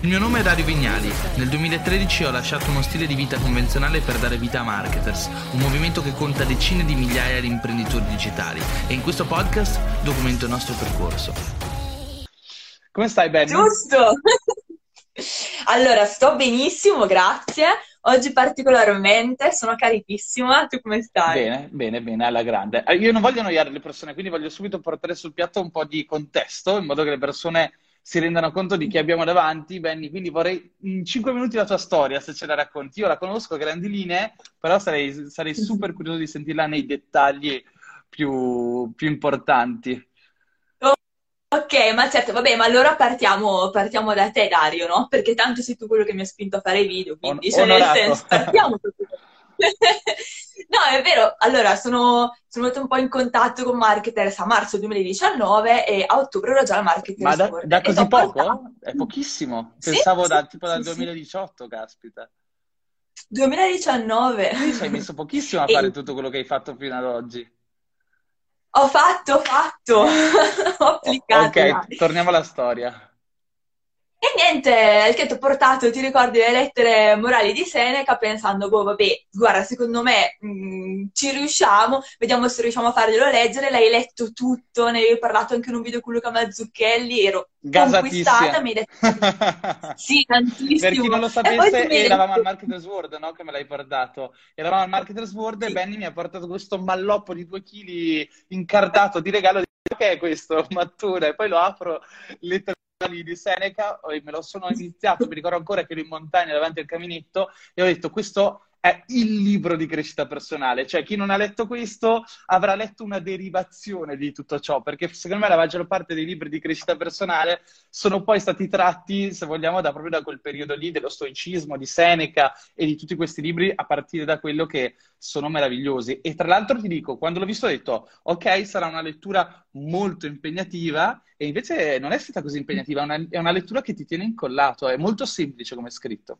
Il mio nome è Dario Vignali. Nel 2013 ho lasciato uno stile di vita convenzionale per dare vita a Marketers, un movimento che conta decine di migliaia di imprenditori digitali. E in questo podcast documento il nostro percorso. Come stai, Benny? Giusto! allora, sto benissimo, grazie. Oggi particolarmente, sono carichissima. Tu come stai? Bene, bene, bene, alla grande. Eh, io non voglio annoiare le persone, quindi voglio subito portare sul piatto un po' di contesto, in modo che le persone si rendano conto di chi abbiamo davanti. Benny, quindi vorrei in cinque minuti la tua storia, se ce la racconti. Io la conosco a grandi linee, però sarei, sarei super curioso di sentirla nei dettagli più, più importanti. Ok, ma certo, vabbè, ma allora partiamo, partiamo, da te, Dario, no? Perché tanto sei tu quello che mi ha spinto a fare i video, quindi, cioè, nel senso, partiamo No, è vero. Allora, sono, sono venuta un po' in contatto con Marketers a marzo 2019 e a ottobre ero già al Marketers Ma da, da così poco? Portato... È pochissimo. Pensavo sì, da, sì, tipo dal 2018, caspita. 2019. Ci hai messo pochissimo a fare tutto quello che hai fatto fino ad oggi. Ho fatto, ho fatto. ho applicato. Ok, torniamo alla storia. E niente, il che ti ho portato, ti ricordi le lettere morali di Seneca pensando, boh, vabbè, guarda, secondo me mh, mm, ci riusciamo, vediamo se riusciamo a farglielo leggere, l'hai letto tutto, ne avevi parlato anche in un video con Luca Mazzucchelli, ero conquistata, mi hai detto sì, tantissimo. Per chi non lo sapesse, eravamo detto... al Marketers World, no? Che me l'hai portato. Eravamo al Marketers World sì. e Benny mi ha portato questo malloppo di due chili incartato di regalo. Che è questo? Mattura. E poi lo apro letteralmente di Seneca, me lo sono iniziato, mi ricordo ancora che ero in montagna davanti al caminetto e ho detto questo è il libro di crescita personale, cioè chi non ha letto questo avrà letto una derivazione di tutto ciò, perché secondo me la maggior parte dei libri di crescita personale sono poi stati tratti, se vogliamo, da, proprio da quel periodo lì dello stoicismo, di Seneca e di tutti questi libri a partire da quello che sono meravigliosi. E tra l'altro ti dico, quando l'ho visto ho detto, ok, sarà una lettura molto impegnativa e invece non è stata così impegnativa, è una, è una lettura che ti tiene incollato, è molto semplice come scritto.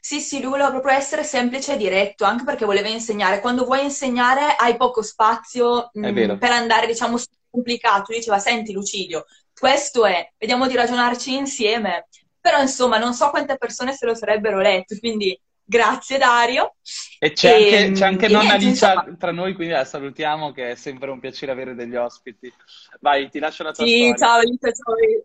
Sì, sì, lui voleva proprio essere semplice e diretto, anche perché voleva insegnare. Quando vuoi insegnare hai poco spazio mh, mm, per andare, diciamo, complicato. Lui diceva, senti Lucidio, questo è, vediamo di ragionarci insieme. Però, insomma, non so quante persone se lo sarebbero letto, quindi grazie Dario. E c'è e, anche, c'è anche nonna niente, Alicia insomma... tra noi, quindi la salutiamo, che è sempre un piacere avere degli ospiti. Vai, ti lascio la tua sì, storia. Sì, ciao Alicia, ciao.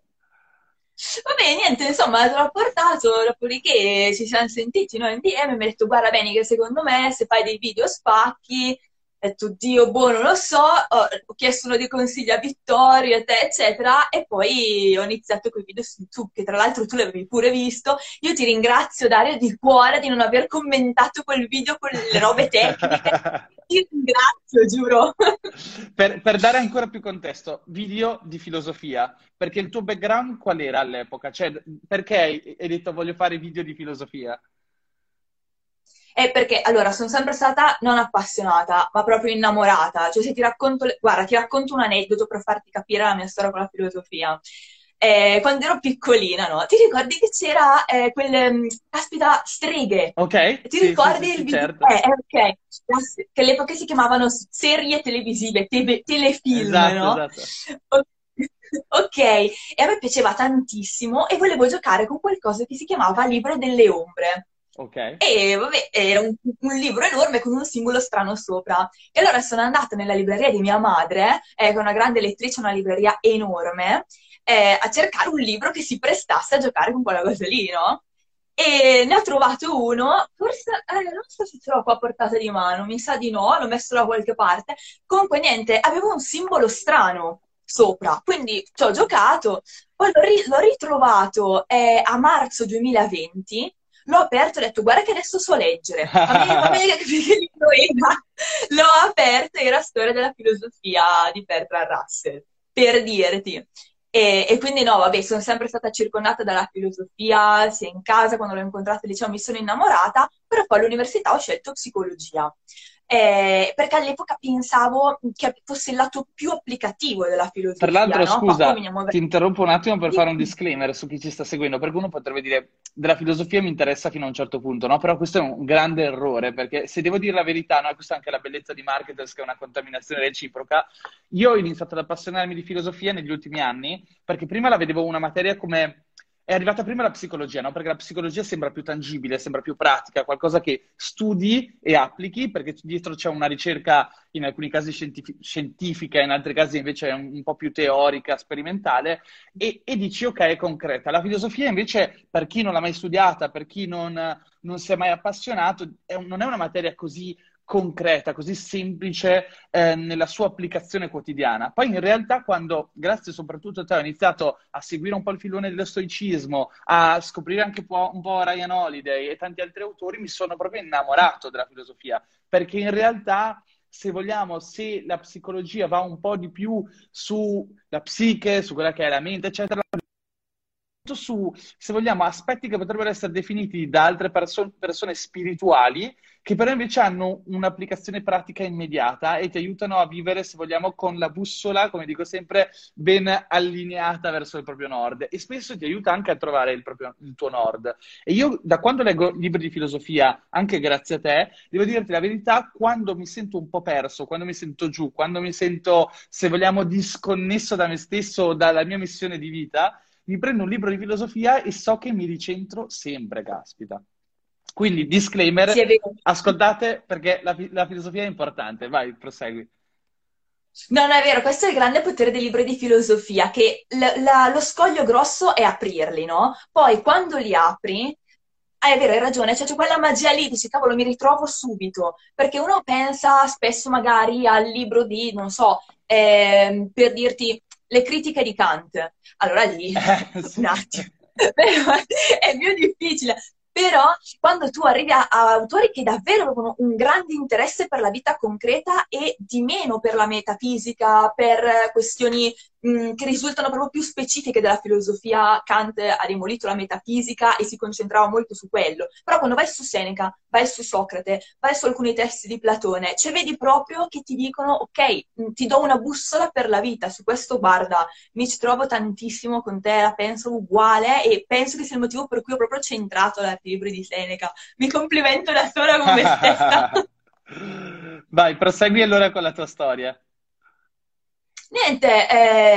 Vabbè, niente, insomma, l'ho portato, dopodiché ci siamo sentiti noi in DM e mi ha detto, guarda bene che secondo me se fai dei video spacchi, ho detto, Dio, boh, non lo so, ho, chiesto uno dei consigli a Vittorio, a te, eccetera, e poi ho iniziato quei video su YouTube, che tra l'altro tu l'avevi pure visto. Io ti ringrazio, Dario, di cuore di non aver commentato quel video con le robe tecniche. ti ringrazio, giuro. Per, per, dare ancora più contesto, video di filosofia, perché il tuo background qual era all'epoca? Cioè, perché hai detto voglio fare video di filosofia? È perché, allora, sono sempre stata non appassionata, ma proprio innamorata. Cioè, se ti racconto, guarda, ti racconto un aneddoto per farti capire la mia storia con la filosofia. Eh, quando ero piccolina, no? Ti ricordi che c'era eh, quelle, mm, caspita, streghe? Ok. Ti sì, ricordi sì, sì, il video? Certo. Eh, ok. Che all'epoca si chiamavano serie televisive, te- telefilm, esatto, no? Esatto. Ok, e a me piaceva tantissimo e volevo giocare con qualcosa che si chiamava Libro delle Ombre. Ok. E vabbè, era un, un, libro enorme con un simbolo strano sopra. E allora sono andata nella libreria di mia madre, eh, che è una grande lettrice, una libreria enorme, eh, a cercare un libro che si prestasse a giocare con quella cosa lì, no? E ne ho trovato uno, forse, eh, non so se ce l'ho qua a portata di mano, mi sa di no, l'ho messo da qualche parte. Comunque niente, aveva un simbolo strano sopra, quindi ci ho giocato, poi l'ho, ri- l'ho ritrovato eh, a marzo 2020 l'ho aperto e ho detto guarda che adesso so leggere. A me, a me che libro era. L'ho aperto e era Storia della filosofia di Bertrand Russell, per dirti. E, e, quindi no, vabbè, sono sempre stata circondata dalla filosofia, sia in casa, quando l'ho incontrata, diciamo, mi sono innamorata, però poi all'università ho scelto psicologia eh, perché all'epoca pensavo che fosse il lato più applicativo della filosofia. Tra l'altro, no? scusa, ti interrompo un attimo per fare un disclaimer su chi ci sta seguendo, perché uno potrebbe dire della filosofia mi interessa fino a un certo punto, no? Però questo è un grande errore, perché se devo dire la verità, no? questa è anche la bellezza di Marketers, che è una contaminazione reciproca, io ho iniziato ad appassionarmi di filosofia negli ultimi anni, perché prima la vedevo una materia come è arrivata prima la psicologia, no? Perché la psicologia sembra più tangibile, sembra più pratica, qualcosa che studi e applichi, perché dietro c'è una ricerca in alcuni casi scientific- scientifica, in altri casi invece è un, un po' più teorica, sperimentale, e, e, dici ok, è concreta. La filosofia invece, per chi non l'ha mai studiata, per chi non, non si è mai appassionato, è un, non è una materia così concreta, così semplice eh, nella sua applicazione quotidiana. Poi in realtà quando, grazie soprattutto a te, ho iniziato a seguire un po' il filone dello stoicismo, a scoprire anche un po', un po' Ryan Holiday e tanti altri autori, mi sono proprio innamorato della filosofia, perché in realtà se vogliamo, se la psicologia va un po' di più sulla psiche, su quella che è la mente, eccetera, su, se vogliamo, aspetti che potrebbero essere definiti da altre perso- persone spirituali, che però invece hanno un'applicazione pratica immediata e ti aiutano a vivere, se vogliamo, con la bussola, come dico sempre, ben allineata verso il proprio nord. E spesso ti aiuta anche a trovare il, proprio, il tuo nord. E io, da quando leggo libri di filosofia, anche grazie a te, devo dirti la verità, quando mi sento un po' perso, quando mi sento giù, quando mi sento, se vogliamo, disconnesso da me stesso o dalla mia missione di vita, mi prendo un libro di filosofia e so che mi ricentro sempre, caspita. Quindi, disclaimer, sì, ascoltate perché la, la, filosofia è importante. Vai, prosegui. No, no, è vero, questo è il grande potere dei libri di filosofia, che la, la, lo scoglio grosso è aprirli, no? Poi, quando li apri, Ah, è vero, hai ragione, cioè c'è quella magia lì, dici, cavolo, mi ritrovo subito, perché uno pensa spesso magari al libro di, non so, eh, per dirti, le critiche di Kant. Allora lì, eh, sì. un attimo, è più difficile. Però quando tu arrivi a, a, autori che davvero avevano un grande interesse per la vita concreta e di meno per la metafisica, per questioni che risultano proprio più specifiche della filosofia, Kant ha demolito la metafisica e si concentrava molto su quello. Però quando vai su Seneca, vai su Socrate, vai su alcuni testi di Platone, cioè vedi proprio che ti dicono, ok, ti do una bussola per la vita, su questo guarda, mi ci trovo tantissimo con te, la penso uguale e penso che sia il motivo per cui ho proprio centrato la libri di Seneca. Mi complimento da sola con me stessa. Vai, prosegui allora con la tua storia. Niente,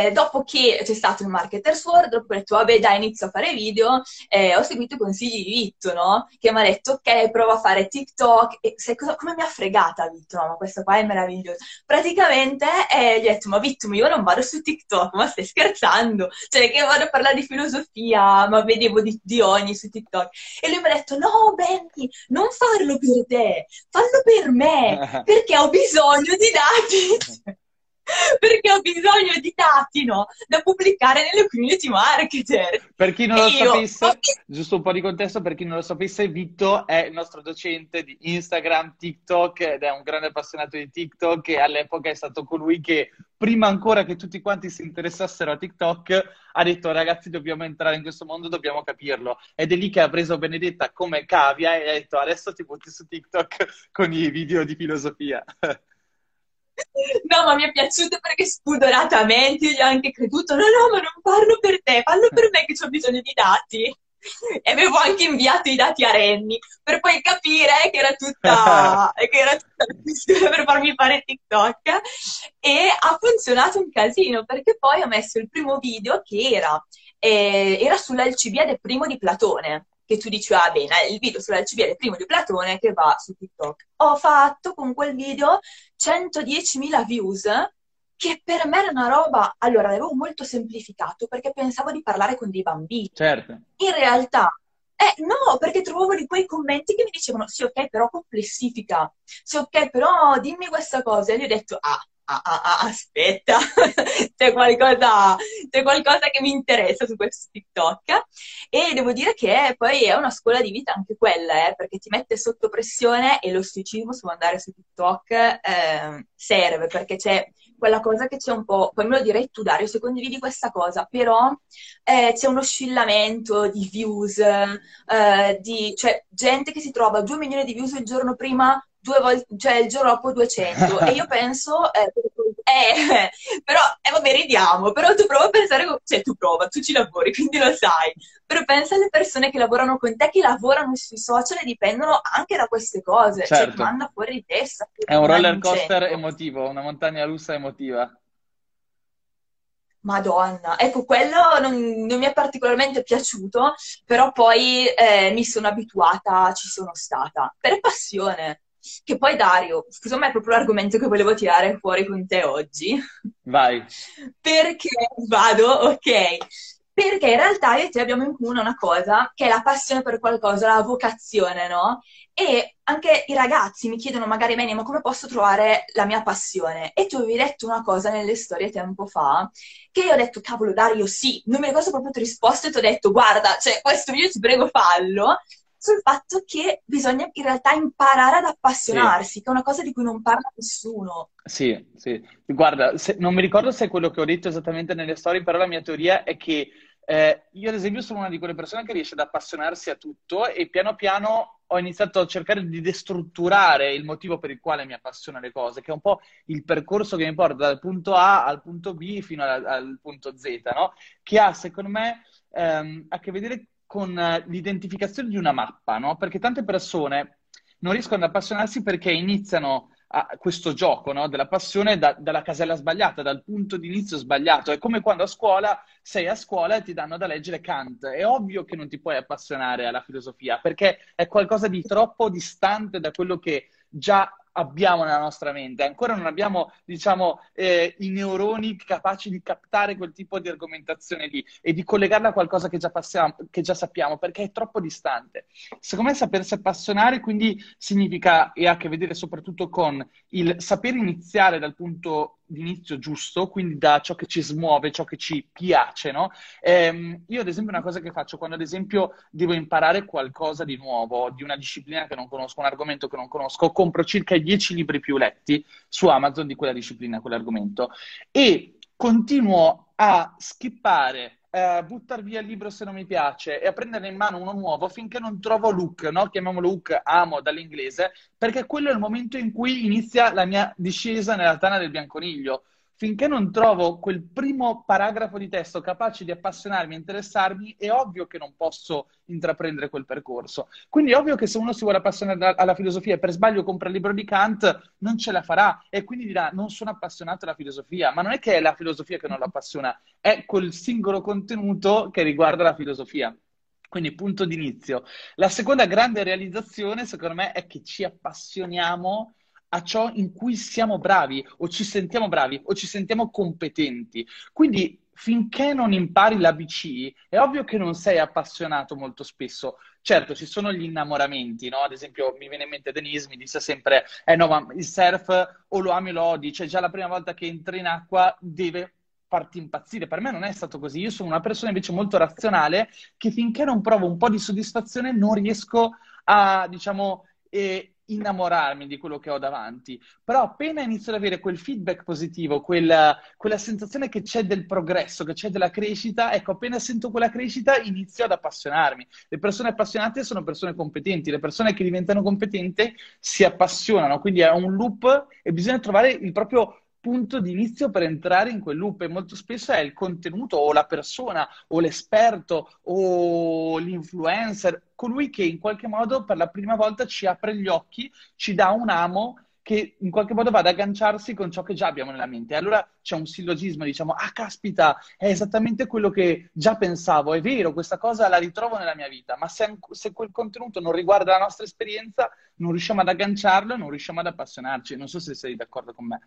eh, dopo che c'è stato il Marketers World, ho detto, vabbè, dai, inizio a fare video, eh, ho seguito i consigli di Vitto, no? Che mi ha detto, ok, prova a fare TikTok. E sai cosa, come mi ha fregata Vitto? No, ma questa qua è meravigliosa. Praticamente eh, gli ho detto, ma Vitto, io non vado su TikTok, ma stai scherzando? Cioè, che vado a parlare di filosofia, ma vedevo di, di ogni su TikTok. E lui mi ha detto, no, Benny, non farlo per te, fallo per me, perché ho bisogno di dati. perché ho bisogno di dati no? da pubblicare nelle community marketer. Per chi non lo io... sapesse, giusto un po' di contesto, per chi non lo sapesse, Vitto è il nostro docente di Instagram, TikTok ed è un grande appassionato di TikTok e all'epoca è stato colui che prima ancora che tutti quanti si interessassero a TikTok ha detto ragazzi dobbiamo entrare in questo mondo, dobbiamo capirlo. Ed è lì che ha preso Benedetta come cavia e ha detto adesso ti butti su TikTok con i video di filosofia. No, ma mi è piaciuto perché spudoratamente io gli ho anche creduto, no, no, ma non parlo per te, parlo per me che ho bisogno di dati. E avevo anche inviato i dati a Renny per poi capire che era tutta, che era tutta per farmi fare TikTok. E ha funzionato un casino perché poi ho messo il primo video che era, eh, era sull'Alcibiade primo di Platone che tu dici, ah bene, il video sull'Alcibiade primo di Platone che va su TikTok. Ho fatto con quel video 110.000 views, che per me era una roba, allora l'avevo molto semplificato perché pensavo di parlare con dei bambini. Certo. In realtà eh, no, perché trovavo di quei commenti che mi dicevano, sì, ok, però complessifica. Sì, ok, però dimmi questa cosa. E gli ho detto, ah, aspetta, c'è, qualcosa, c'è qualcosa che mi interessa su questo TikTok. E devo dire che poi è una scuola di vita anche quella, eh, perché ti mette sotto pressione e lo stoicismo su andare su TikTok eh, serve, perché c'è quella cosa che c'è un po', poi me lo direi tu Dario se condividi questa cosa, però eh, c'è un oscillamento di views, eh, di, cioè gente che si trova 2 milioni di views il giorno prima due volte, cioè il giorno dopo 200 e io penso, eh, eh, però, eh, vabbè, ridiamo, però tu prova a pensare, cioè tu prova, tu ci lavori, quindi lo sai, però pensa alle persone che lavorano con te, che lavorano sui social e dipendono anche da queste cose, certo. cioè certo. manda fuori di testa. È un roller coaster emotivo, una montagna russa emotiva. Madonna, ecco, quello non, non, mi è particolarmente piaciuto, però poi eh, mi sono abituata, ci sono stata, per passione. Che poi Dario, scusa, ma è proprio l'argomento che volevo tirare fuori con te oggi. Vai. Perché vado, ok. Perché in realtà io e te abbiamo in comune una cosa, che è la passione per qualcosa, la vocazione, no? E anche i ragazzi mi chiedono magari, Manny, ma come posso trovare la mia passione? E tu avevi detto una cosa nelle storie tempo fa, che io ho detto, cavolo Dario, sì, non mi ricordo proprio ho risposto e ti ho detto, guarda, cioè, questo video ti prego fallo, sul fatto che bisogna in realtà imparare ad appassionarsi, sì. che è una cosa di cui non parla nessuno. Sì, sì. Guarda, se, non mi ricordo se è quello che ho detto esattamente nelle storie, però la mia teoria è che eh, io ad esempio sono una di quelle persone che riesce ad appassionarsi a tutto e piano piano ho iniziato a cercare di destrutturare il motivo per il quale mi appassiona le cose, che è un po' il percorso che mi porta dal punto A al punto B fino al, al punto Z, no? Che ha, secondo me, ehm, a che vedere con l'identificazione di una mappa, no? Perché tante persone non riescono ad appassionarsi perché iniziano a questo gioco no? della passione da, dalla casella sbagliata, dal punto di inizio sbagliato. È come quando a scuola sei a scuola e ti danno da leggere Kant. È ovvio che non ti puoi appassionare alla filosofia perché è qualcosa di troppo distante da quello che già abbiamo nella nostra mente, ancora non abbiamo, diciamo, eh, i neuroni capaci di captare quel tipo di argomentazione lì e di collegarla a qualcosa che già, passiamo, che già sappiamo, perché è troppo distante. Secondo me sapersi appassionare quindi significa, e ha a che vedere soprattutto con il saper iniziare dal punto d'inizio giusto, quindi da ciò che ci smuove, ciò che ci piace, no? Ehm, io ad esempio una cosa che faccio quando ad esempio devo imparare qualcosa di nuovo, di una disciplina che non conosco, un argomento che non conosco, compro circa i 10 libri più letti su Amazon di quella disciplina, quell'argomento e continuo a skippare Uh, buttare via il libro se non mi piace e a prendere in mano uno nuovo finché non trovo look, no? chiamiamolo hook, amo dall'inglese, perché quello è il momento in cui inizia la mia discesa nella tana del bianconiglio finché non trovo quel primo paragrafo di testo capace di appassionarmi e interessarmi, è ovvio che non posso intraprendere quel percorso. Quindi è ovvio che se uno si vuole appassionare alla filosofia e per sbaglio compra il libro di Kant, non ce la farà e quindi dirà non sono appassionato alla filosofia, ma non è che è la filosofia che non lo appassiona, è quel singolo contenuto che riguarda la filosofia. Quindi punto d'inizio. La seconda grande realizzazione, secondo me, è che ci appassioniamo a ciò in cui siamo bravi o ci sentiamo bravi o ci sentiamo competenti. Quindi finché non impari l'ABC, è ovvio che non sei appassionato molto spesso. Certo, ci sono gli innamoramenti, no? Ad esempio, mi viene in mente Denise, mi dice sempre, eh no, ma il surf o lo ami o lo odi, cioè già la prima volta che entri in acqua deve farti impazzire. Per me non è stato così. Io sono una persona invece molto razionale che finché non provo un po' di soddisfazione non riesco a, diciamo, eh, innamorarmi di quello che ho davanti, però appena inizio ad avere quel feedback positivo, quella, quella, sensazione che c'è del progresso, che c'è della crescita, ecco, appena sento quella crescita inizio ad appassionarmi. Le persone appassionate sono persone competenti, le persone che diventano competenti si appassionano, quindi è un loop e bisogna trovare il proprio punto di inizio per entrare in quel loop e molto spesso è il contenuto o la persona o l'esperto o l'influencer, colui che in qualche modo per la prima volta ci apre gli occhi, ci dà un amo che in qualche modo va ad agganciarsi con ciò che già abbiamo nella mente. Allora c'è un sillogismo, diciamo, ah caspita, è esattamente quello che già pensavo, è vero, questa cosa la ritrovo nella mia vita, ma se, se quel contenuto non riguarda la nostra esperienza, non riusciamo ad agganciarlo, non riusciamo ad appassionarci. Non so se sei d'accordo con me.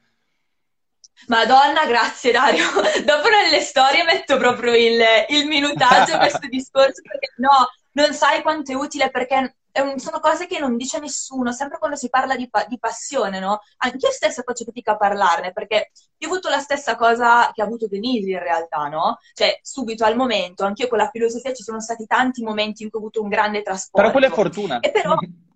Madonna, grazie Dario. Dopo nelle storie metto proprio il, il minutaggio a questo discorso perché no, non sai quanto è utile perché sono cose che non dice nessuno, sempre quando si parla di, di passione, no? Anch'io stessa faccio fatica a parlarne, perché io ho avuto la stessa cosa che ha avuto Denise in realtà, no? Cioè, subito al momento, anch'io con la filosofia ci sono stati tanti momenti in cui ho avuto un grande trasporto. Però quella è fortuna. E però...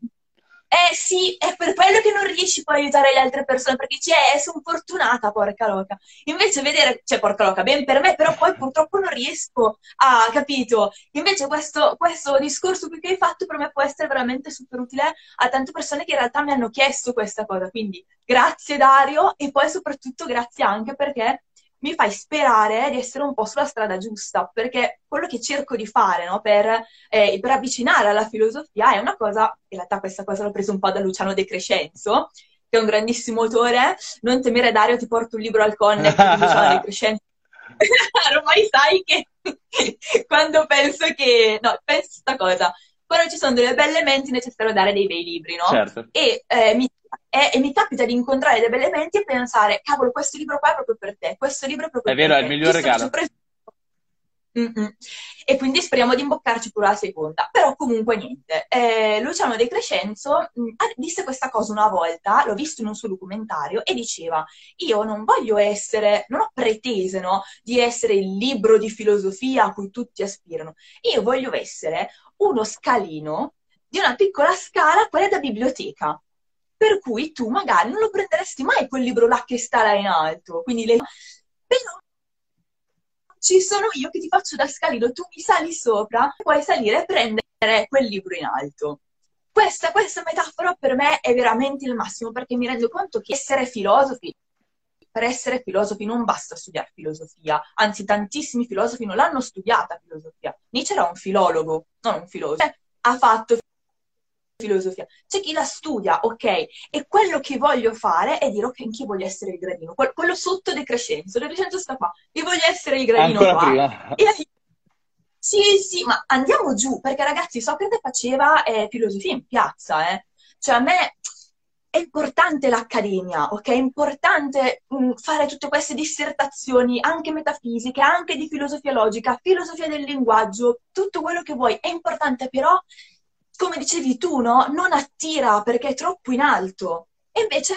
Eh sì, è per quello che non riesci poi a aiutare le altre persone, perché dici, eh, sono fortunata, porca loca. Invece vedere, cioè, porca loca, ben per me, però poi purtroppo non riesco a, capito? Invece questo, questo discorso qui che hai fatto per me può essere veramente super utile a tante persone che in realtà mi hanno chiesto questa cosa. Quindi grazie Dario e poi soprattutto grazie anche perché mi fai sperare di essere un po' sulla strada giusta, perché quello che cerco di fare no, per, eh, per, avvicinare alla filosofia è una cosa, in realtà questa cosa l'ho presa un po' da Luciano De Crescenzo, che è un grandissimo autore, non temere Dario, ti porto un libro al conne di Luciano De Crescenzo. ormai sai che quando penso che... No, penso questa cosa. Quando ci sono delle belle menti è necessario dare dei bei libri, no? Certo. E, eh, mi, e, e, mi, capita di incontrare delle belle menti e pensare, cavolo, questo libro qua è proprio per te, questo libro è proprio è per vero, te. È vero, è il miglior regalo. Mm-mm. E quindi speriamo di imboccarci pure la seconda. Però comunque niente. Eh, Luciano De Crescenzo mh, disse questa cosa una volta, l'ho visto in un suo documentario, e diceva, io non voglio essere, non ho pretese no, di essere il libro di filosofia a cui tutti aspirano. Io voglio essere uno scalino di una piccola scala, quella da biblioteca. Per cui tu magari non lo prenderesti mai quel libro là che sta là in alto. Quindi le... Però ci sono io che ti faccio da scalino, tu mi sali sopra, puoi salire e prendere quel libro in alto. Questa, questa metafora per me è veramente il massimo perché mi rendo conto che essere filosofi, per essere filosofi non basta studiare filosofia, anzi tantissimi filosofi non l'hanno studiata filosofia. Nietzsche era un filologo, non un filosofo. Ha fatto filosofia. C'è chi la studia, ok, e quello che voglio fare è dire, ok, anch'io voglio essere il gradino, quello sotto decrescenzo, decrescenzo sta qua, io voglio essere il gradino Ancora qua. Prima. E sì, sì, ma andiamo giù, perché ragazzi, Socrate faceva eh, filosofia in piazza, eh. Cioè a me è importante l'accademia, ok? È importante mh, fare tutte queste dissertazioni, anche metafisiche, anche di filosofia logica, filosofia del linguaggio, tutto quello che vuoi. È importante però come dicevi tu, no? Non attira perché è troppo in alto. E invece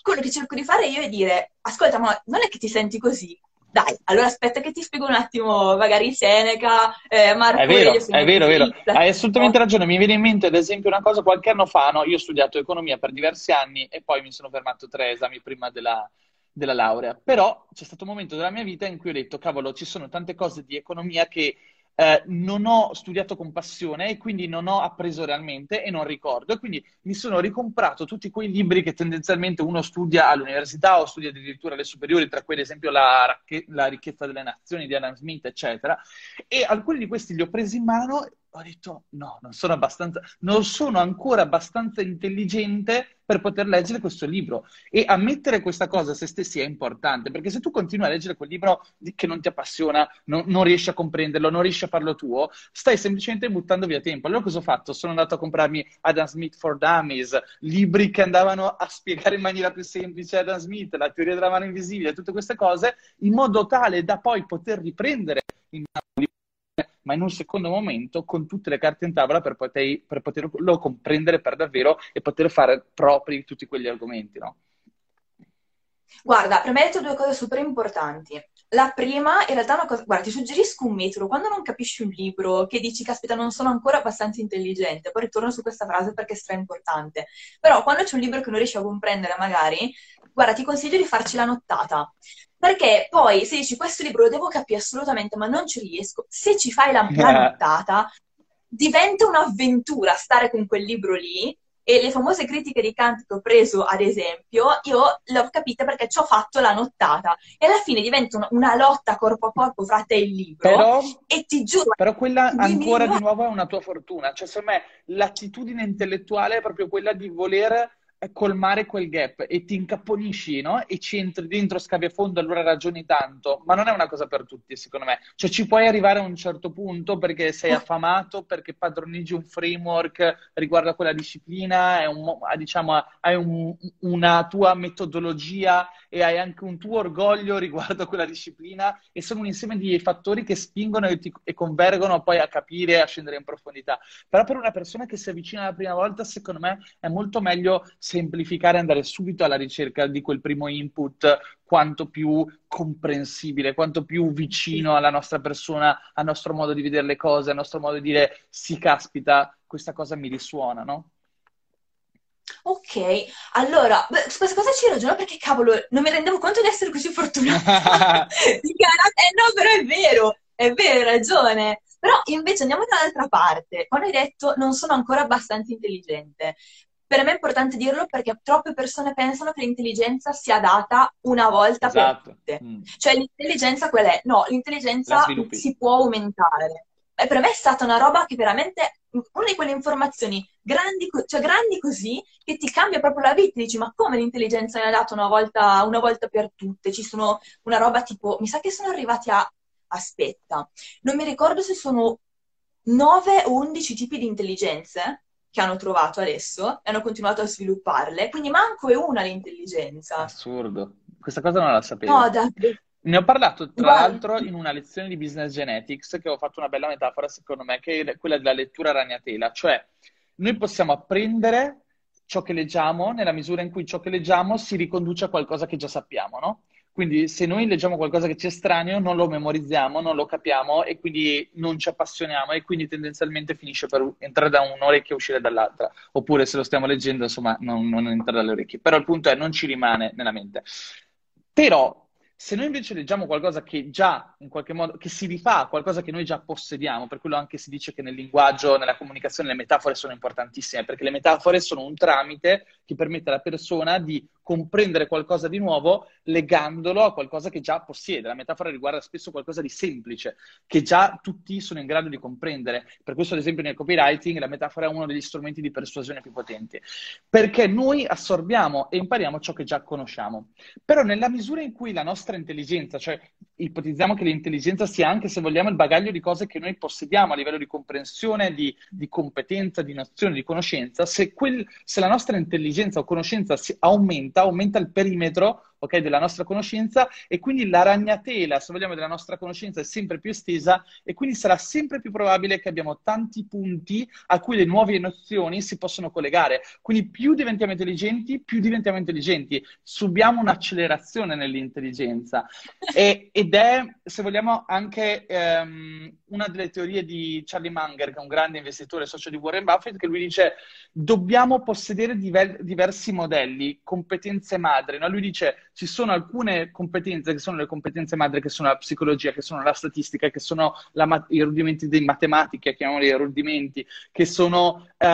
quello che cerco di fare io è dire, ascolta, ma non è che ti senti così? Dai, allora aspetta che ti spiego un attimo, magari Seneca, eh, Marco È vero, è vero, è vero. Hai assolutamente ragione. Mi viene in mente, ad esempio, una cosa qualche anno fa, no? Io ho studiato economia per diversi anni e poi mi sono fermato tre esami prima della, della laurea. Però c'è stato un momento della mia vita in cui ho detto, cavolo, ci sono tante cose di economia che eh, non ho studiato con passione e quindi non ho appreso realmente e non ricordo. E quindi mi sono ricomprato tutti quei libri che tendenzialmente uno studia all'università o studia addirittura alle superiori, tra cui ad esempio la, la ricchezza delle nazioni di Adam Smith, eccetera. E alcuni di questi li ho presi in mano ho detto no, non sono abbastanza, non sono ancora abbastanza intelligente per poter leggere questo libro. E ammettere questa cosa a se stessi è importante, perché se tu continui a leggere quel libro che non ti appassiona, non, non riesci a comprenderlo, non riesci a farlo tuo, stai semplicemente buttando via tempo. Allora cosa ho fatto? Sono andato a comprarmi Adam Smith for Dummies, libri che andavano a spiegare in maniera più semplice Adam Smith, la teoria della mano invisibile, tutte queste cose, in modo tale da poi poter riprendere in ma in un secondo momento con tutte le carte in tavola per, poter, per poterlo comprendere per davvero e poter fare propri tutti quegli argomenti, no? Guarda, per me hai detto due cose super importanti. La prima, in realtà, una cosa. Guarda, ti suggerisco un metodo. Quando non capisci un libro, che dici, caspita, non sono ancora abbastanza intelligente, poi ritorno su questa frase perché è stra importante. Però quando c'è un libro che non riesci a comprendere, magari, guarda, ti consiglio di farci la nottata. Perché poi se dici questo libro lo devo capire assolutamente, ma non ci riesco, se ci fai la, la nottata, diventa un'avventura stare con quel libro lì. E le famose critiche di Kant che ho preso, ad esempio, io le ho capite perché ci ho fatto la nottata. E alla fine diventa una, una lotta corpo a corpo fra te e il libro. Però, e ti giuro. Però quella ancora di nuovo è una tua fortuna. Cioè, secondo me, l'attitudine intellettuale è proprio quella di voler colmare quel gap e ti incapponisci, no? E ci entri dentro, scavi a fondo, allora ragioni tanto, ma non è una cosa per tutti, secondo me. Cioè ci puoi arrivare a un certo punto perché sei affamato, perché padroneggi un framework riguardo a quella disciplina, un, diciamo, hai un, una tua metodologia e hai anche un tuo orgoglio riguardo a quella disciplina e sono un insieme di fattori che spingono e, ti, e convergono poi a capire e a scendere in profondità. Però per una persona che si avvicina la prima volta, secondo me è molto meglio semplificare andare subito alla ricerca di quel primo input quanto più comprensibile, quanto più vicino alla nostra persona, al nostro modo di vedere le cose, al nostro modo di dire sì, caspita, questa cosa mi risuona, no? Ok, allora, su questa cosa ci ragiono perché cavolo, non mi rendevo conto di essere così fortunata. eh no, però è vero, è vero, hai ragione. Però invece andiamo dall'altra parte. Quando hai detto non sono ancora abbastanza intelligente, per me è importante dirlo perché troppe persone pensano che l'intelligenza sia data una volta esatto. per tutte. Mm. Cioè l'intelligenza qual è? No, l'intelligenza si può aumentare. E per me è stata una roba che veramente una di quelle informazioni grandi, cioè grandi così che ti cambia proprio la vita. Dici, ma come l'intelligenza mi ha dato una volta, una volta per tutte? Ci sono una roba tipo, mi sa che sono arrivati a, aspetta, non mi ricordo se sono 9 o 11 tipi di intelligenze che hanno trovato adesso e hanno continuato a svilupparle, quindi manco è una l'intelligenza. Assurdo, questa cosa non la sapevo. No, davvero. Ne ho parlato tra l'altro in una lezione di Business Genetics che ho fatto una bella metafora secondo me che è quella della lettura ragnatela, cioè noi possiamo apprendere ciò che leggiamo nella misura in cui ciò che leggiamo si riconduce a qualcosa che già sappiamo, no? Quindi se noi leggiamo qualcosa che ci è estraneo, non lo memorizziamo, non lo capiamo e quindi non ci appassioniamo e quindi tendenzialmente finisce per entrare da un'orecchia e uscire dall'altra. Oppure se lo stiamo leggendo, insomma, non, non entra dalle orecchie. Però il punto è non ci rimane nella mente. Però se noi invece leggiamo qualcosa che già in qualche modo, che si rifà qualcosa che noi già possediamo, per quello anche si dice che nel linguaggio, nella comunicazione, le metafore sono importantissime, perché le metafore sono un tramite che permette alla persona di comprendere qualcosa di nuovo legandolo a qualcosa che già possiede. La metafora riguarda spesso qualcosa di semplice, che già tutti sono in grado di comprendere. Per questo, ad esempio, nel copywriting la metafora è uno degli strumenti di persuasione più potenti, perché noi assorbiamo e impariamo ciò che già conosciamo. Però nella misura in cui la nostra intelligenza, cioè ipotizziamo che l'intelligenza sia anche, se vogliamo, il bagaglio di cose che noi possediamo a livello di comprensione, di, di competenza, di nozione, di conoscenza, se, quel, se la nostra intelligenza o conoscenza si aumenta, aumenta il perimetro okay, della nostra conoscenza e quindi la ragnatela, se vogliamo, della nostra conoscenza è sempre più estesa e quindi sarà sempre più probabile che abbiamo tanti punti a cui le nuove nozioni si possono collegare. Quindi più diventiamo intelligenti, più diventiamo intelligenti. Subiamo un'accelerazione nell'intelligenza e, ed è, se vogliamo, anche ehm, una delle teorie di Charlie Munger, che è un grande investitore socio di Warren Buffett, che lui dice dobbiamo possedere diver- diversi modelli, competenze madre. No? Lui dice ci sono alcune competenze che sono le competenze madre, che sono la psicologia, che sono la statistica, che sono la, i rudimenti di matematica, chiamiamoli rudimenti, che sono uh,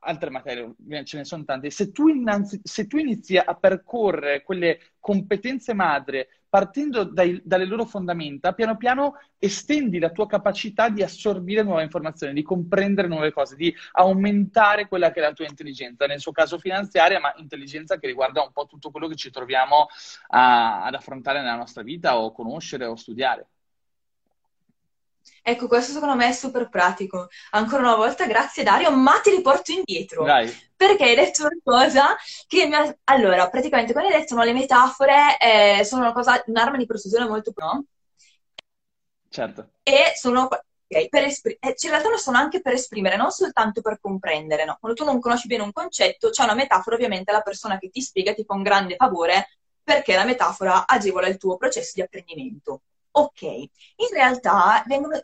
altre materie, ce ne sono tante. Se tu, innanzi, se tu inizi a percorrere quelle competenze madre partendo dai, dalle loro fondamenta, piano piano estendi la tua capacità di assorbire nuove informazioni, di comprendere nuove cose, di aumentare quella che è la tua intelligenza, nel suo caso finanziaria, ma intelligenza che riguarda un po' tutto quello che ci troviamo a, ad affrontare nella nostra vita o conoscere o studiare. Ecco, questo secondo me è super pratico. Ancora una volta, grazie Dario, ma ti riporto indietro. Dai. Perché hai detto una cosa che mi ha... Allora, praticamente, quando hai detto no, le metafore eh, sono una cosa, un'arma di persuasione molto... No? Certo. E sono... Okay, per esprim- eh, in realtà lo sono anche per esprimere, non soltanto per comprendere. No? Quando tu non conosci bene un concetto, c'è una metafora, ovviamente la persona che ti spiega ti fa un grande favore perché la metafora agevola il tuo processo di apprendimento. Ok, in realtà vengono...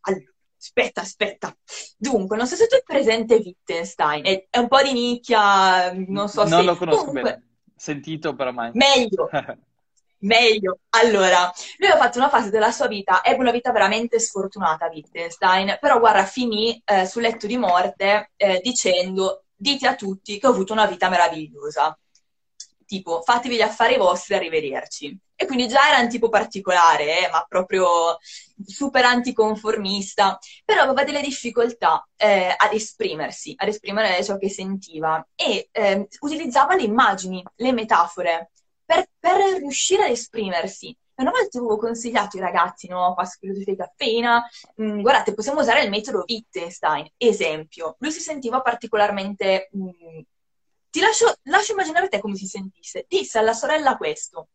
Allora, aspetta, aspetta. Dunque, non so se tu hai presente Wittgenstein, è, è un po' di nicchia, non so non se... Non lo conosco Comunque, bene, sentito però mai. Meglio, meglio. Allora, lui ha fatto una fase della sua vita, ebbe una vita veramente sfortunata Wittgenstein, però guarda, finì eh, sul letto di morte eh, dicendo dite a tutti che ho avuto una vita meravigliosa. Tipo, fatevi gli affari vostri, arrivederci. E quindi già era un tipo particolare, eh, ma proprio super anticonformista, però aveva delle difficoltà eh, ad esprimersi, ad esprimere ciò che sentiva e eh, utilizzava le immagini, le metafore per, per riuscire ad esprimersi. Una volta avevo consigliato ai ragazzi, no, qua filosofia di caffeina, mm, guardate, possiamo usare il metodo Wittgenstein, esempio. Lui si sentiva particolarmente mh, mm, ti lascio, lascio, immaginare te come si sentisse. Disse alla sorella questo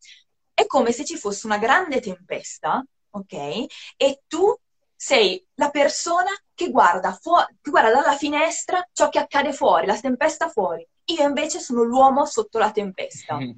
è come se ci fosse una grande tempesta, ok? E tu sei la persona che guarda, fu- che guarda dalla finestra ciò che accade fuori, la tempesta fuori. Io invece sono l'uomo sotto la tempesta. Mm.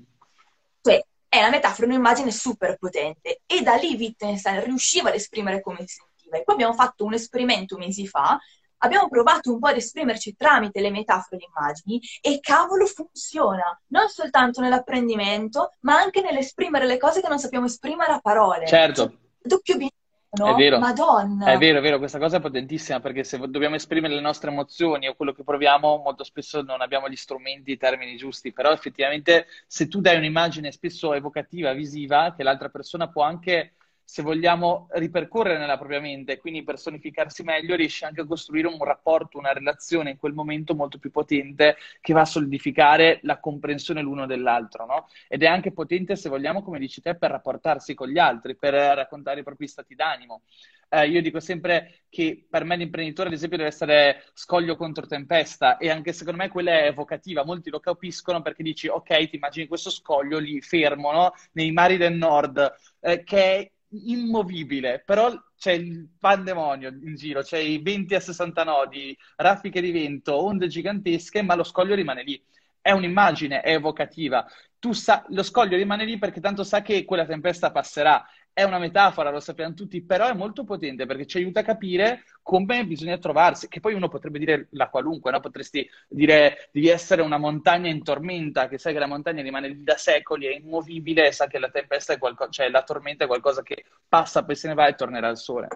Cioè, è una metafora, un'immagine super potente. E da lì Wittgenstein riusciva ad esprimere come si sentiva. E poi abbiamo fatto un esperimento mesi fa abbiamo provato un po' ad esprimerci tramite le metafore e le immagini e cavolo funziona, non soltanto nell'apprendimento, ma anche nell'esprimere le cose che non sappiamo esprimere a parole. Certo. Doppio binomio. No? È vero. Madonna. È vero, è vero, questa cosa è potentissima perché se dobbiamo esprimere le nostre emozioni o quello che proviamo, molto spesso non abbiamo gli strumenti, i termini giusti, però effettivamente se tu dai un'immagine spesso evocativa, visiva, che l'altra persona può anche se vogliamo ripercorrere nella propria mente, quindi personificarsi meglio, riesci anche a costruire un rapporto, una relazione in quel momento molto più potente che va a solidificare la comprensione l'uno dell'altro, no? Ed è anche potente, se vogliamo, come dici te, per rapportarsi con gli altri, per raccontare i propri stati d'animo. Eh, io dico sempre che per me l'imprenditore, ad esempio, deve essere scoglio contro tempesta e anche secondo me quella è evocativa. Molti lo capiscono perché dici, ok, ti immagini questo scoglio lì fermo, no? Nei mari del nord, eh, che è immovibile, però c'è il pandemonio in giro, c'è i 20 a 60 nodi, raffiche di vento, onde gigantesche, ma lo scoglio rimane lì. È un'immagine, è evocativa. Tu sa, lo scoglio rimane lì perché tanto sa che quella tempesta passerà è una metafora, lo sappiamo tutti, però è molto potente perché ci aiuta a capire come bisogna trovarsi, che poi uno potrebbe dire la qualunque, no? potresti dire devi essere una montagna in tormenta, che sai che la montagna rimane lì da secoli, è immovibile, sa che la tempesta è qualcosa, cioè la tormenta è qualcosa che passa, poi se ne va e tornerà al sole.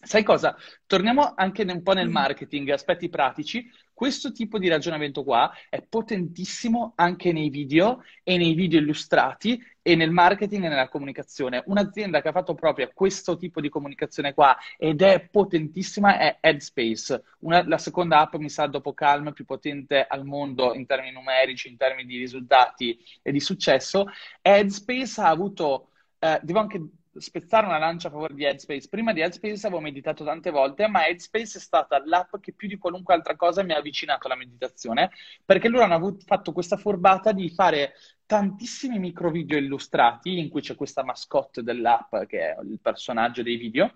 Sai cosa? Torniamo anche un po' nel mm. marketing, aspetti pratici. Questo tipo di ragionamento qua è potentissimo anche nei video e nei video illustrati e nel marketing e nella comunicazione. Un'azienda che ha fatto proprio questo tipo di comunicazione qua ed è potentissima è Headspace, una, la seconda app, mi sa, dopo Calm, più potente al mondo in termini numerici, in termini di risultati e di successo. Headspace ha avuto, eh, devo anche spezzare una lancia a favore di Headspace. Prima di Headspace avevo meditato tante volte, ma Headspace è stata l'app che più di qualunque altra cosa mi ha avvicinato alla meditazione, perché loro hanno avuto, fatto questa furbata di fare tantissimi micro video illustrati in cui c'è questa mascotte dell'app che è il personaggio dei video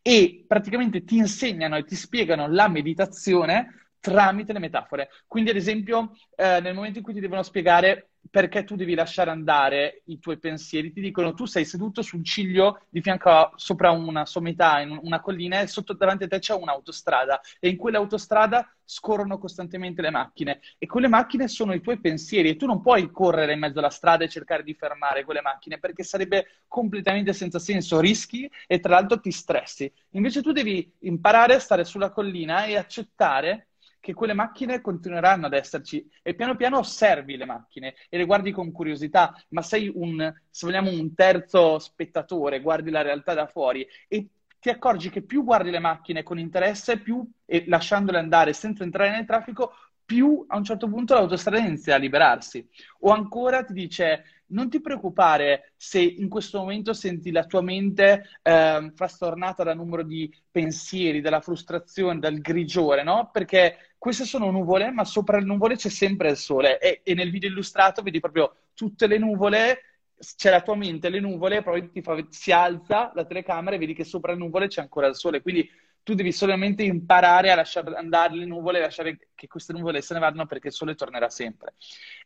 e praticamente ti insegnano e ti spiegano la meditazione tramite le metafore. Quindi, ad esempio, eh, nel momento in cui ti devono spiegare perché tu devi lasciare andare i tuoi pensieri, ti dicono tu sei seduto sul ciglio di fianco a, sopra una sommità, in una collina, e sotto davanti a te c'è un'autostrada e in quell'autostrada scorrono costantemente le macchine. E quelle macchine sono i tuoi pensieri e tu non puoi correre in mezzo alla strada e cercare di fermare quelle macchine perché sarebbe completamente senza senso, rischi e tra l'altro ti stressi. Invece tu devi imparare a stare sulla collina e accettare che quelle macchine continueranno ad esserci e piano piano osservi le macchine e le guardi con curiosità, ma sei un, se vogliamo, un terzo spettatore, guardi la realtà da fuori e ti accorgi che più guardi le macchine con interesse, più e lasciandole andare senza entrare nel traffico, più a un certo punto l'autostrada inizia a liberarsi. O ancora ti dice non ti preoccupare se in questo momento senti la tua mente eh, frastornata dal numero di pensieri, dalla frustrazione, dal grigiore, no? Perché queste sono nuvole, ma sopra le nuvole c'è sempre il sole. E, e nel video illustrato vedi proprio tutte le nuvole c'è la tua mente, le nuvole, poi ti fa, si alza la telecamera e vedi che sopra le nuvole c'è ancora il sole. Quindi tu devi solamente imparare a lasciare andare le nuvole, lasciare che queste nuvole se ne vadano perché il sole tornerà sempre.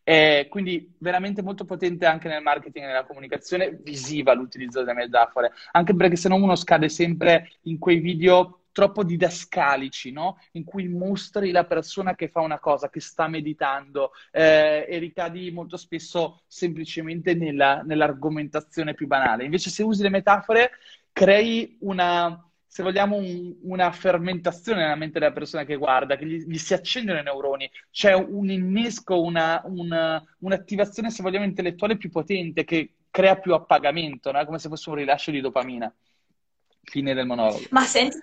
Eh, quindi veramente molto potente anche nel marketing e nella comunicazione visiva l'utilizzo delle metafore, anche perché se no uno scade sempre in quei video troppo didascalici, no? In cui mostri la persona che fa una cosa, che sta meditando eh, e ricadi molto spesso semplicemente nella, nell'argomentazione più banale. Invece se usi le metafore crei una, se vogliamo, un, una fermentazione nella mente della persona che guarda, che gli, gli si accendono i neuroni, c'è un innesco, una, una, un'attivazione, se vogliamo, intellettuale più potente che crea più appagamento, no? come se fosse un rilascio di dopamina. Fine del monologo. Ma senti,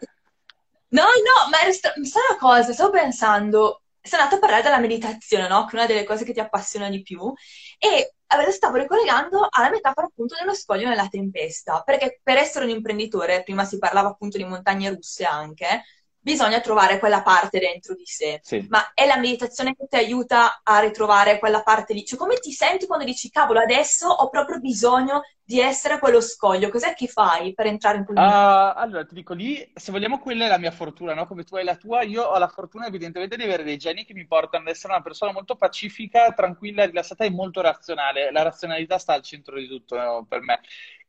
no, no, ma sai una cosa, stavo pensando, sei andato a parlare della meditazione, no? Che è una delle cose che ti appassiona di più, e lo stavo ricollegando alla metafora appunto dello scoglio nella tempesta, perché per essere un imprenditore, prima si parlava appunto di montagne russe anche, bisogna trovare quella parte dentro di sé. Sì. Ma è la meditazione che ti aiuta a ritrovare quella parte lì? Cioè, come ti senti quando dici, cavolo, adesso ho proprio bisogno di essere quello scoglio? Cos'è che fai per entrare in quel uh, Allora, ti dico lì, se vogliamo, quella è la mia fortuna, no? Come tu hai la tua, io ho la fortuna evidentemente di avere dei geni che mi portano ad essere una persona molto pacifica, tranquilla, rilassata e molto razionale. La razionalità sta al centro di tutto no? per me.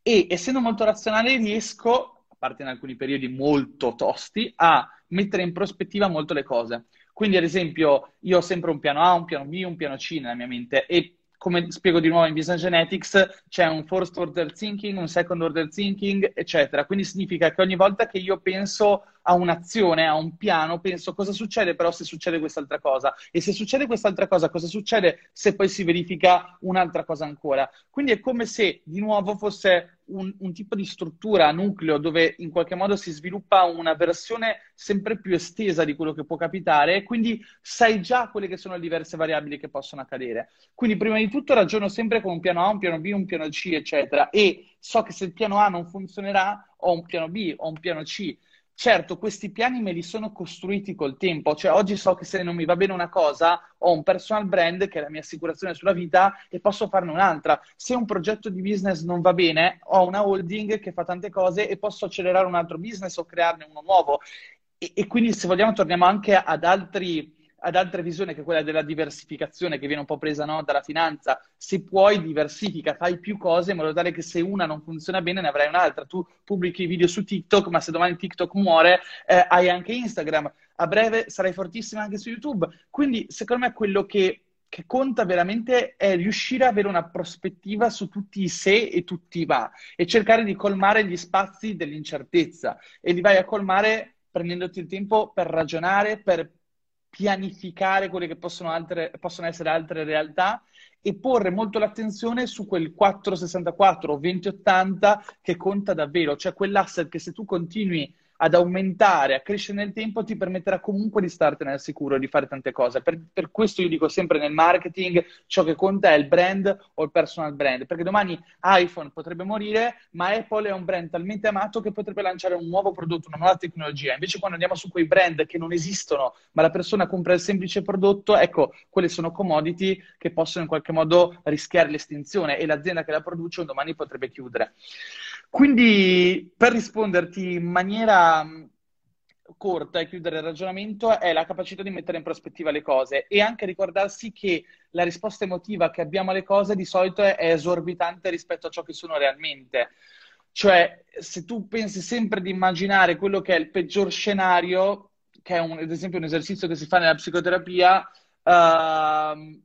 E essendo molto razionale riesco, parte in alcuni periodi molto tosti, a mettere in prospettiva molto le cose. Quindi, ad esempio, io ho sempre un piano A, un piano B, un piano C nella mia mente e come spiego di nuovo in Business Genetics, c'è un first order thinking, un second order thinking, eccetera. Quindi significa che ogni volta che io penso a un'azione, a un piano, penso cosa succede però se succede quest'altra cosa. E se succede quest'altra cosa, cosa succede se poi si verifica un'altra cosa ancora. Quindi è come se di nuovo fosse un, un, tipo di struttura nucleo dove in qualche modo si sviluppa una versione sempre più estesa di quello che può capitare e quindi sai già quelle che sono le diverse variabili che possono accadere. Quindi prima di tutto ragiono sempre con un piano A, un piano B, un piano C, eccetera, e so che se il piano A non funzionerà ho un piano B, ho un piano C. Certo, questi piani me li sono costruiti col tempo, cioè oggi so che se non mi va bene una cosa, ho un personal brand che è la mia assicurazione sulla vita e posso farne un'altra. Se un progetto di business non va bene, ho una holding che fa tante cose e posso accelerare un altro business o crearne uno nuovo. E, e quindi se vogliamo torniamo anche ad altri ad altre visioni che quella della diversificazione che viene un po' presa no, dalla finanza. Se puoi, diversifica, fai più cose in modo tale che se una non funziona bene ne avrai un'altra. Tu pubblichi video su TikTok, ma se domani TikTok muore, eh, hai anche Instagram. A breve sarai fortissima anche su YouTube. Quindi, secondo me, quello che che conta veramente è riuscire ad avere una prospettiva su tutti i se e tutti i ma e cercare di colmare gli spazi dell'incertezza e li vai a colmare prendendoti il tempo per ragionare, per pianificare quelle che possono, altre, possono essere altre realtà e porre molto l'attenzione su quel 464 o 2080 che conta davvero, cioè quell'asset che se tu continui ad aumentare, a crescere nel tempo, ti permetterà comunque di startene al sicuro, di fare tante cose. Per, per, questo io dico sempre nel marketing, ciò che conta è il brand o il personal brand, perché domani iPhone potrebbe morire, ma Apple è un brand talmente amato che potrebbe lanciare un nuovo prodotto, una nuova tecnologia. Invece quando andiamo su quei brand che non esistono, ma la persona compra il semplice prodotto, ecco, quelle sono commodity che possono in qualche modo rischiare l'estinzione e l'azienda che la produce un domani potrebbe chiudere. Quindi, per risponderti in maniera mm, corta e chiudere il ragionamento, è la capacità di mettere in prospettiva le cose e anche ricordarsi che la risposta emotiva che abbiamo alle cose di solito è esorbitante rispetto a ciò che sono realmente. Cioè, se tu pensi sempre di immaginare quello che è il peggior scenario, che è un, ad esempio un esercizio che si fa nella psicoterapia, uh,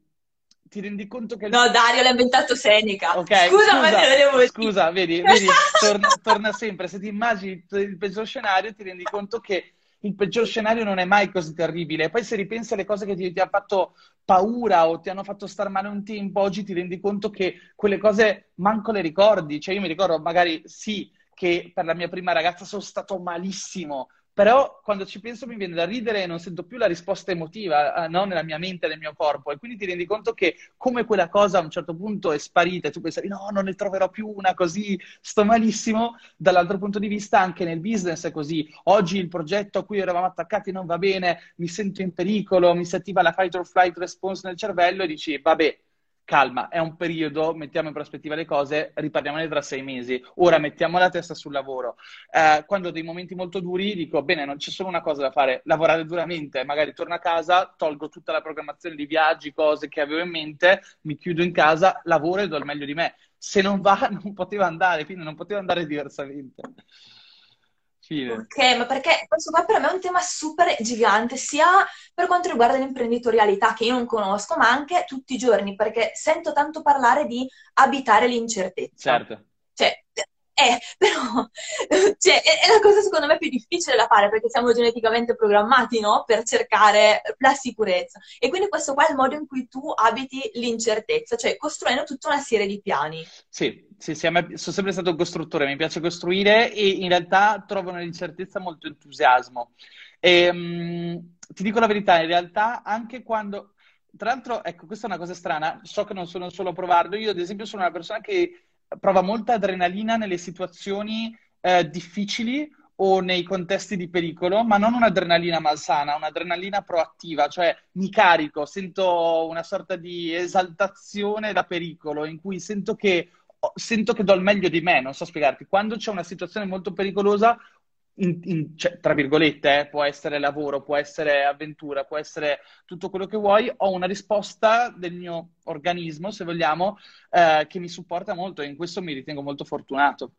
ti rendi conto che... No, Dario l'ha inventato Seneca. Okay, scusa, scusa, ma te lo devo Scusa, vedi, vedi torna, torna, sempre. Se ti immagini il peggior scenario, ti rendi conto che il peggior scenario non è mai così terribile. Poi se ripensi alle cose che ti, ti hanno fatto paura o ti hanno fatto star male un tempo, oggi ti rendi conto che quelle cose manco le ricordi. Cioè io mi ricordo magari sì che per la mia prima ragazza sono stato malissimo, però quando ci penso mi viene da ridere e non sento più la risposta emotiva, eh, no? nella mia mente e nel mio corpo. E quindi ti rendi conto che come quella cosa a un certo punto è sparita e tu pensavi no, non ne troverò più una così, sto malissimo, dall'altro punto di vista anche nel business è così. Oggi il progetto a cui eravamo attaccati non va bene, mi sento in pericolo, mi si attiva la fight or flight response nel cervello e dici vabbè, calma, è un periodo, mettiamo in prospettiva le cose, riparliamone tra sei mesi. Ora mettiamo la testa sul lavoro. Eh, quando ho dei momenti molto duri dico, bene, non c'è solo una cosa da fare, lavorare duramente, magari torno a casa, tolgo tutta la programmazione di viaggi, cose che avevo in mente, mi chiudo in casa, lavoro e do il meglio di me. Se non va, non poteva andare, quindi non poteva andare diversamente. Fine. Ok, ma perché questo qua per me è un tema super gigante, sia per quanto riguarda l'imprenditorialità che io non conosco, ma anche tutti i giorni, perché sento tanto parlare di abitare l'incertezza. Certo. Eh, però cioè, è, è, la cosa secondo me più difficile da fare perché siamo geneticamente programmati no? per cercare la sicurezza. E quindi questo qua è il modo in cui tu abiti l'incertezza, cioè costruendo tutta una serie di piani. Sì, sì, sì sono sempre stato un costruttore, mi piace costruire e in realtà trovo nell'incertezza molto entusiasmo. E, um, ti dico la verità, in realtà anche quando... Tra l'altro, ecco, questa è una cosa strana, so che non sono solo a provarlo, io ad esempio sono una persona che prova molta adrenalina nelle situazioni eh, difficili o nei contesti di pericolo, ma non un'adrenalina malsana, un'adrenalina proattiva, cioè mi carico, sento una sorta di esaltazione da pericolo, in cui sento che, sento che do il meglio di me, non so spiegarti. Quando c'è una situazione molto pericolosa, in, in, cioè, tra virgolette, eh, può essere lavoro, può essere avventura, può essere tutto quello che vuoi, ho una risposta del mio organismo, se vogliamo, eh, che mi supporta molto e in questo mi ritengo molto fortunato.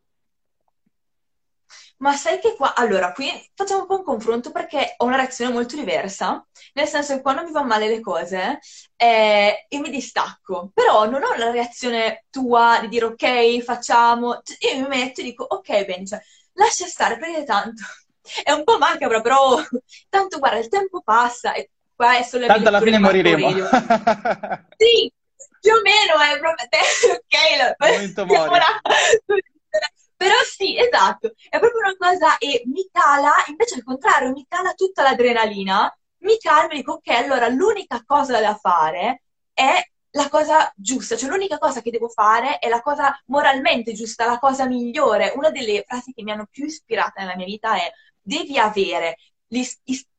Ma sai che qua, allora, qui facciamo un po' un confronto perché ho una reazione molto diversa, nel senso che quando mi vanno male le cose eh, io mi distacco, però non ho la reazione tua di dire ok, facciamo, cioè, io mi metto e dico ok, bene, cioè, lascia stare perché tanto. È un po' macabro, però tanto guarda, il tempo passa e qua è solo Tanto alla fine moriremo. sì, più o meno è proprio te, ok, Momento Però sì, esatto, è proprio una cosa e mi cala, invece al contrario, mi cala tutta l'adrenalina, mi calmo e dico ok, allora l'unica cosa da fare è la cosa giusta, cioè l'unica cosa che devo fare è la cosa moralmente giusta, la cosa migliore. Una delle frasi che mi hanno più ispirata nella mia vita è devi avere gli,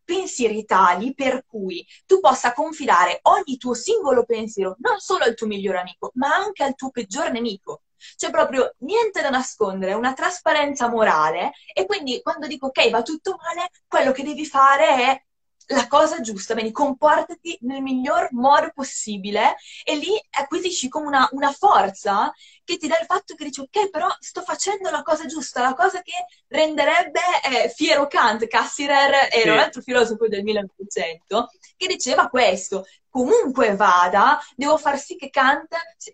pensieri tali per cui tu possa confidare ogni tuo singolo pensiero non solo al tuo migliore amico, ma anche al tuo peggior nemico. C'è proprio niente da nascondere, una trasparenza morale e quindi quando dico ok va tutto male, quello che devi fare è la cosa giusta, quindi comportati nel miglior modo possibile e lì acquisisci come una, una, forza che ti dà il fatto che dici ok però sto facendo la cosa giusta, la cosa che renderebbe eh, fiero Kant, Cassirer era sì. un altro filosofo del 1900 che diceva questo, comunque vada, devo far sì che Kant,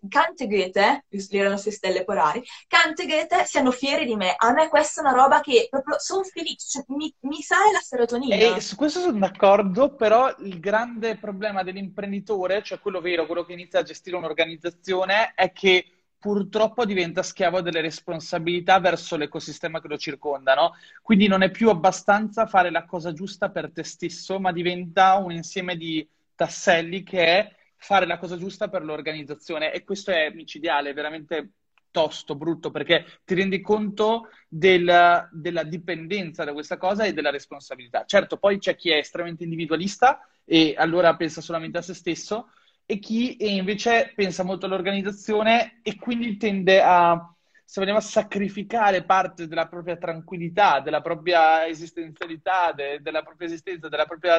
Kant e Goethe, giusto erano le sue stelle polari, Kant e Goethe siano fieri di me. A me questa è una roba che proprio sono felice, cioè, mi, mi sale la serotonina. E su questo sono d'accordo, però il grande problema dell'imprenditore, cioè quello vero, quello che inizia a gestire un'organizzazione, è che purtroppo diventa schiavo delle responsabilità verso l'ecosistema che lo circonda, no? Quindi non è più abbastanza fare la cosa giusta per te stesso, ma diventa un insieme di tasselli che è fare la cosa giusta per l'organizzazione e questo è micidiale, veramente tosto, brutto, perché ti rendi conto del, della dipendenza da questa cosa e della responsabilità. Certo, poi c'è chi è estremamente individualista e allora pensa solamente a se stesso e chi invece pensa molto all'organizzazione e quindi tende a, se vogliamo, sacrificare parte della propria tranquillità, della propria esistenzialità, de, della propria esistenza, della propria,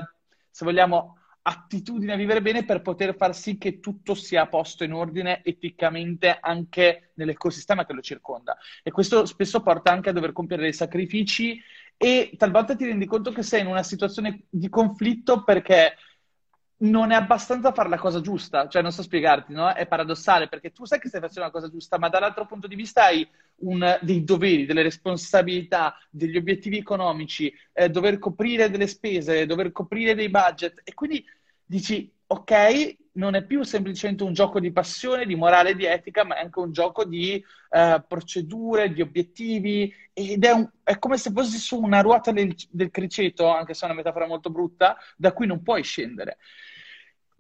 se vogliamo, attitudine a vivere bene per poter far sì che tutto sia posto in ordine eticamente anche nell'ecosistema che lo circonda. E questo spesso porta anche a dover compiere dei sacrifici e talvolta ti rendi conto che sei in una situazione di conflitto perché non è abbastanza fare la cosa giusta, cioè non so spiegarti, no? È paradossale perché tu sai che stai facendo la cosa giusta, ma dall'altro punto di vista hai un, dei doveri, delle responsabilità, degli obiettivi economici, eh, dover coprire delle spese, dover coprire dei budget e quindi dici ok, non è più semplicemente un gioco di passione, di morale, di etica, ma è anche un gioco di eh, procedure, di obiettivi ed è, un, è, come se fossi su una ruota del, del criceto, anche se è una metafora molto brutta, da cui non puoi scendere.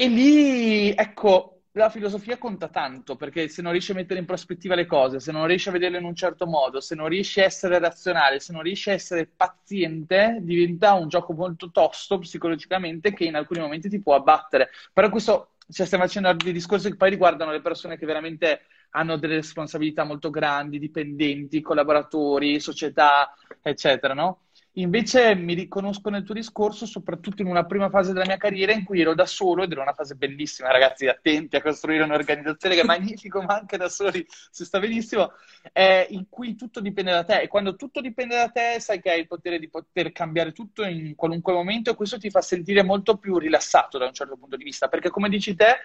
E lì, ecco, la filosofia conta tanto, perché se non riesci a mettere in prospettiva le cose, se non riesci a vederle in un certo modo, se non riesci a essere razionale, se non riesci a essere paziente, diventa un gioco molto tosto psicologicamente che in alcuni momenti ti può abbattere. Però questo, cioè, stiamo facendo dei discorsi che poi riguardano le persone che veramente hanno delle responsabilità molto grandi, dipendenti, collaboratori, società, eccetera, no? Invece mi riconosco nel tuo discorso, soprattutto in una prima fase della mia carriera in cui ero da solo ed era una fase bellissima, ragazzi, attenti a costruire un'organizzazione che è magnifico, ma anche da soli si sta benissimo, eh, in cui tutto dipende da te. E quando tutto dipende da te sai che hai il potere di poter cambiare tutto in qualunque momento e questo ti fa sentire molto più rilassato da un certo punto di vista, perché come dici te,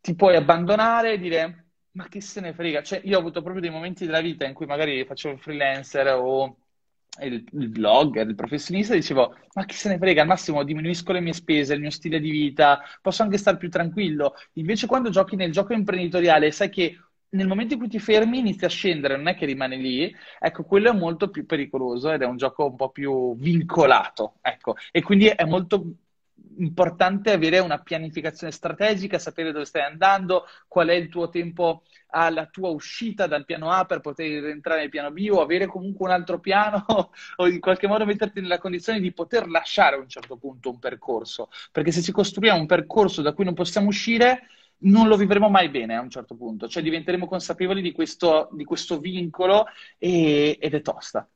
ti puoi abbandonare e dire ma che se ne frega, cioè io ho avuto proprio dei momenti della vita in cui magari facevo il freelancer o il, il blogger, il professionista, dicevo, ma chi se ne frega, al massimo diminuisco le mie spese, il mio stile di vita, posso anche stare più tranquillo. Invece quando giochi nel gioco imprenditoriale, sai che nel momento in cui ti fermi inizia a scendere, non è che rimane lì, ecco, quello è molto più pericoloso ed è un gioco un po' più vincolato, ecco, e quindi è molto importante avere una pianificazione strategica, sapere dove stai andando, qual è il tuo tempo alla tua uscita dal piano A per poter entrare nel piano B o avere comunque un altro piano o in qualche modo metterti nella condizione di poter lasciare a un certo punto un percorso. Perché se ci costruiamo un percorso da cui non possiamo uscire, non lo vivremo mai bene a un certo punto, cioè diventeremo consapevoli di questo, di questo vincolo e, ed è tosta.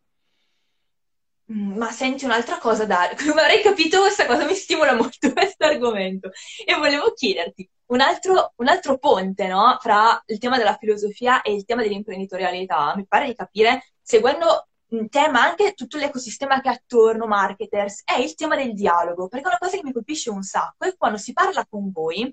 Mm, ma senti un'altra cosa, Dario, come avrei capito questa cosa mi stimola molto questo argomento e volevo chiederti un altro, un altro ponte no? fra il tema della filosofia e il tema dell'imprenditorialità, mi pare di capire, seguendo un tema anche tutto l'ecosistema che è attorno, marketers, è il tema del dialogo, perché una cosa che mi colpisce un sacco è quando si parla con voi,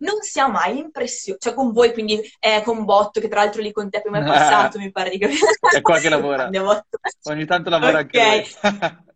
non si ha mai l'impressione, cioè con voi, quindi eh, con Botto, che tra l'altro lì con te prima è passato, mi pare di capire. È qua che lavora. Ogni tanto lavora okay. anche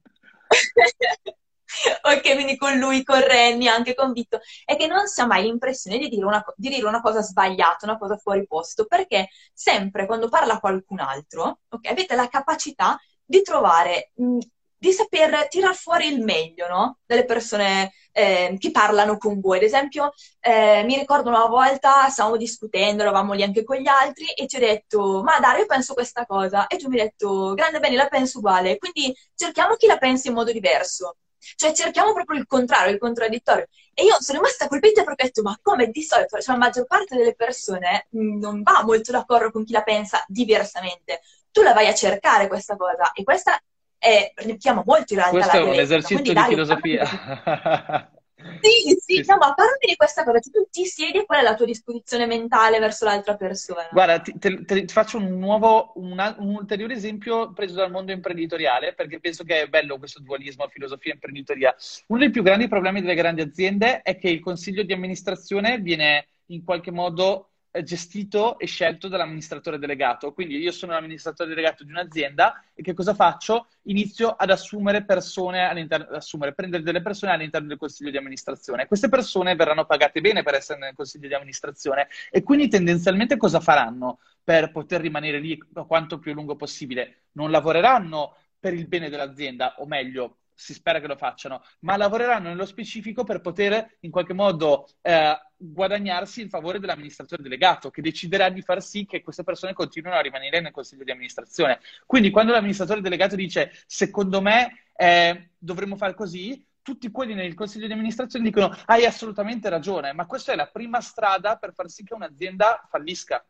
ok, quindi con lui, con Renny, anche con Vitto, è che non si ha mai l'impressione di dire, una, di dire una cosa sbagliata, una cosa fuori posto, perché sempre quando parla qualcun altro, ok, avete la capacità di trovare, mh, di saper tirar fuori il meglio, no? Delle persone eh, che parlano con voi. Ad esempio, eh, mi ricordo una volta stavamo discutendo, eravamo lì anche con gli altri, e ti ho detto, ma Dario, io penso questa cosa. E tu mi hai detto, grande bene, la penso uguale. Quindi cerchiamo chi la pensi in modo diverso. Cioè cerchiamo proprio il contrario, il contraddittorio. E io sono rimasta colpita perché ho detto, ma come di solito, cioè, la maggior parte delle persone non va molto d'accordo con chi la pensa diversamente. Tu la vai a cercare questa cosa e questa è, richiama molto in realtà Questo la è un violenza. esercizio Quindi, di Dario, filosofia. Sì, sì, Sì, no, ma parlami di questa cosa, tu ti siedi e qual è la tua disposizione mentale verso l'altra persona? Guarda, ti, te- te- faccio un nuovo, una- un ulteriore esempio preso dal mondo imprenditoriale, perché penso che è bello questo dualismo filosofia e imprenditoria. Uno dei più grandi problemi delle grandi aziende è che il consiglio di amministrazione viene in qualche modo eh, gestito e scelto dall'amministratore delegato. Quindi io sono l'amministratore delegato di un'azienda e che cosa faccio? Inizio ad assumere persone all'interno, assumere, prendere delle persone all'interno del consiglio di amministrazione. Queste persone verranno pagate bene per essere nel consiglio di amministrazione e quindi tendenzialmente cosa faranno per poter rimanere lì quanto più a lungo possibile? Non lavoreranno per il bene dell'azienda, o meglio, si spera che lo facciano, ma lavoreranno nello specifico per poter in qualche modo eh, guadagnarsi il favore dell'amministratore delegato, che deciderà di far sì che queste persone continuino a rimanere nel consiglio di amministrazione. Quindi quando l'amministratore delegato dice secondo me eh, dovremmo fare così, tutti quelli nel consiglio di amministrazione dicono hai assolutamente ragione, ma questa è la prima strada per far sì che un'azienda fallisca.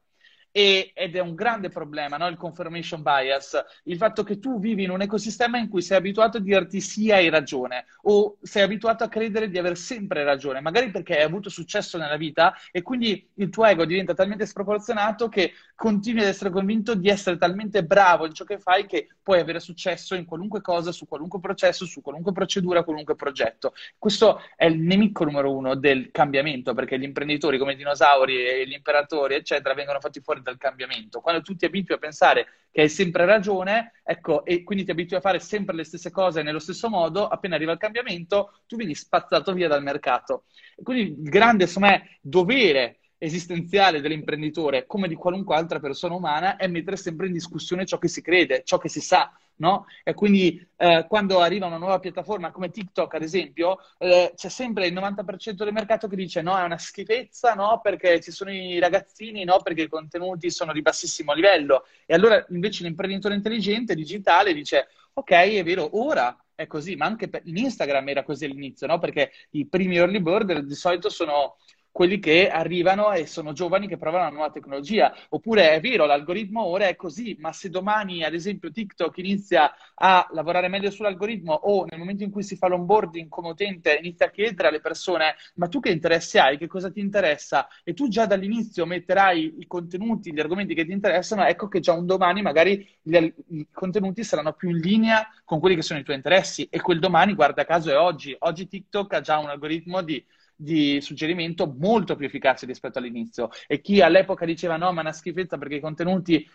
E- ed è un grande problema, no? Il confirmation bias, il fatto che tu vivi in un ecosistema in cui sei abituato a dirti sì, hai ragione, o sei abituato a credere di aver sempre ragione, magari perché hai avuto successo nella vita e quindi il tuo ego diventa talmente sproporzionato che continui ad essere convinto di essere talmente bravo in ciò che fai che puoi avere successo in qualunque cosa, su qualunque processo, su qualunque procedura, qualunque progetto. Questo è il nemico numero uno del cambiamento, perché gli imprenditori come i dinosauri e gli imperatori, eccetera, vengono fatti fuori dal cambiamento. Quando tu ti abitui a pensare che hai sempre ragione, ecco, e quindi ti abitui a fare sempre le stesse cose nello stesso modo, appena arriva il cambiamento, tu vieni spazzato via dal mercato. E quindi il grande, insomma, dovere esistenziale dell'imprenditore, come di qualunque altra persona umana, è mettere sempre in discussione ciò che si crede, ciò che si sa, no? E quindi eh, quando arriva una nuova piattaforma come TikTok, ad esempio, eh, c'è sempre il 90% del mercato che dice no, è una schifezza, no, perché ci sono i ragazzini, no, perché i contenuti sono di bassissimo livello. E allora invece l'imprenditore intelligente, digitale, dice ok, è vero, ora è così, ma anche per, in Instagram era così all'inizio, no? Perché i primi early bird di solito sono quelli che arrivano e sono giovani che provano la nuova tecnologia. Oppure è vero, l'algoritmo ora è così, ma se domani, ad esempio, TikTok inizia a lavorare meglio sull'algoritmo o nel momento in cui si fa l'onboarding come utente inizia a chiedere alle persone ma tu che interessi hai, che cosa ti interessa? E tu già dall'inizio metterai i contenuti, gli argomenti che ti interessano, ecco che già un domani magari gli, i contenuti saranno più in linea con quelli che sono i tuoi interessi e quel domani, guarda caso, è oggi. Oggi TikTok ha già un algoritmo di di suggerimento molto più efficace rispetto all'inizio. E chi all'epoca diceva no, ma è una schifezza perché i contenuti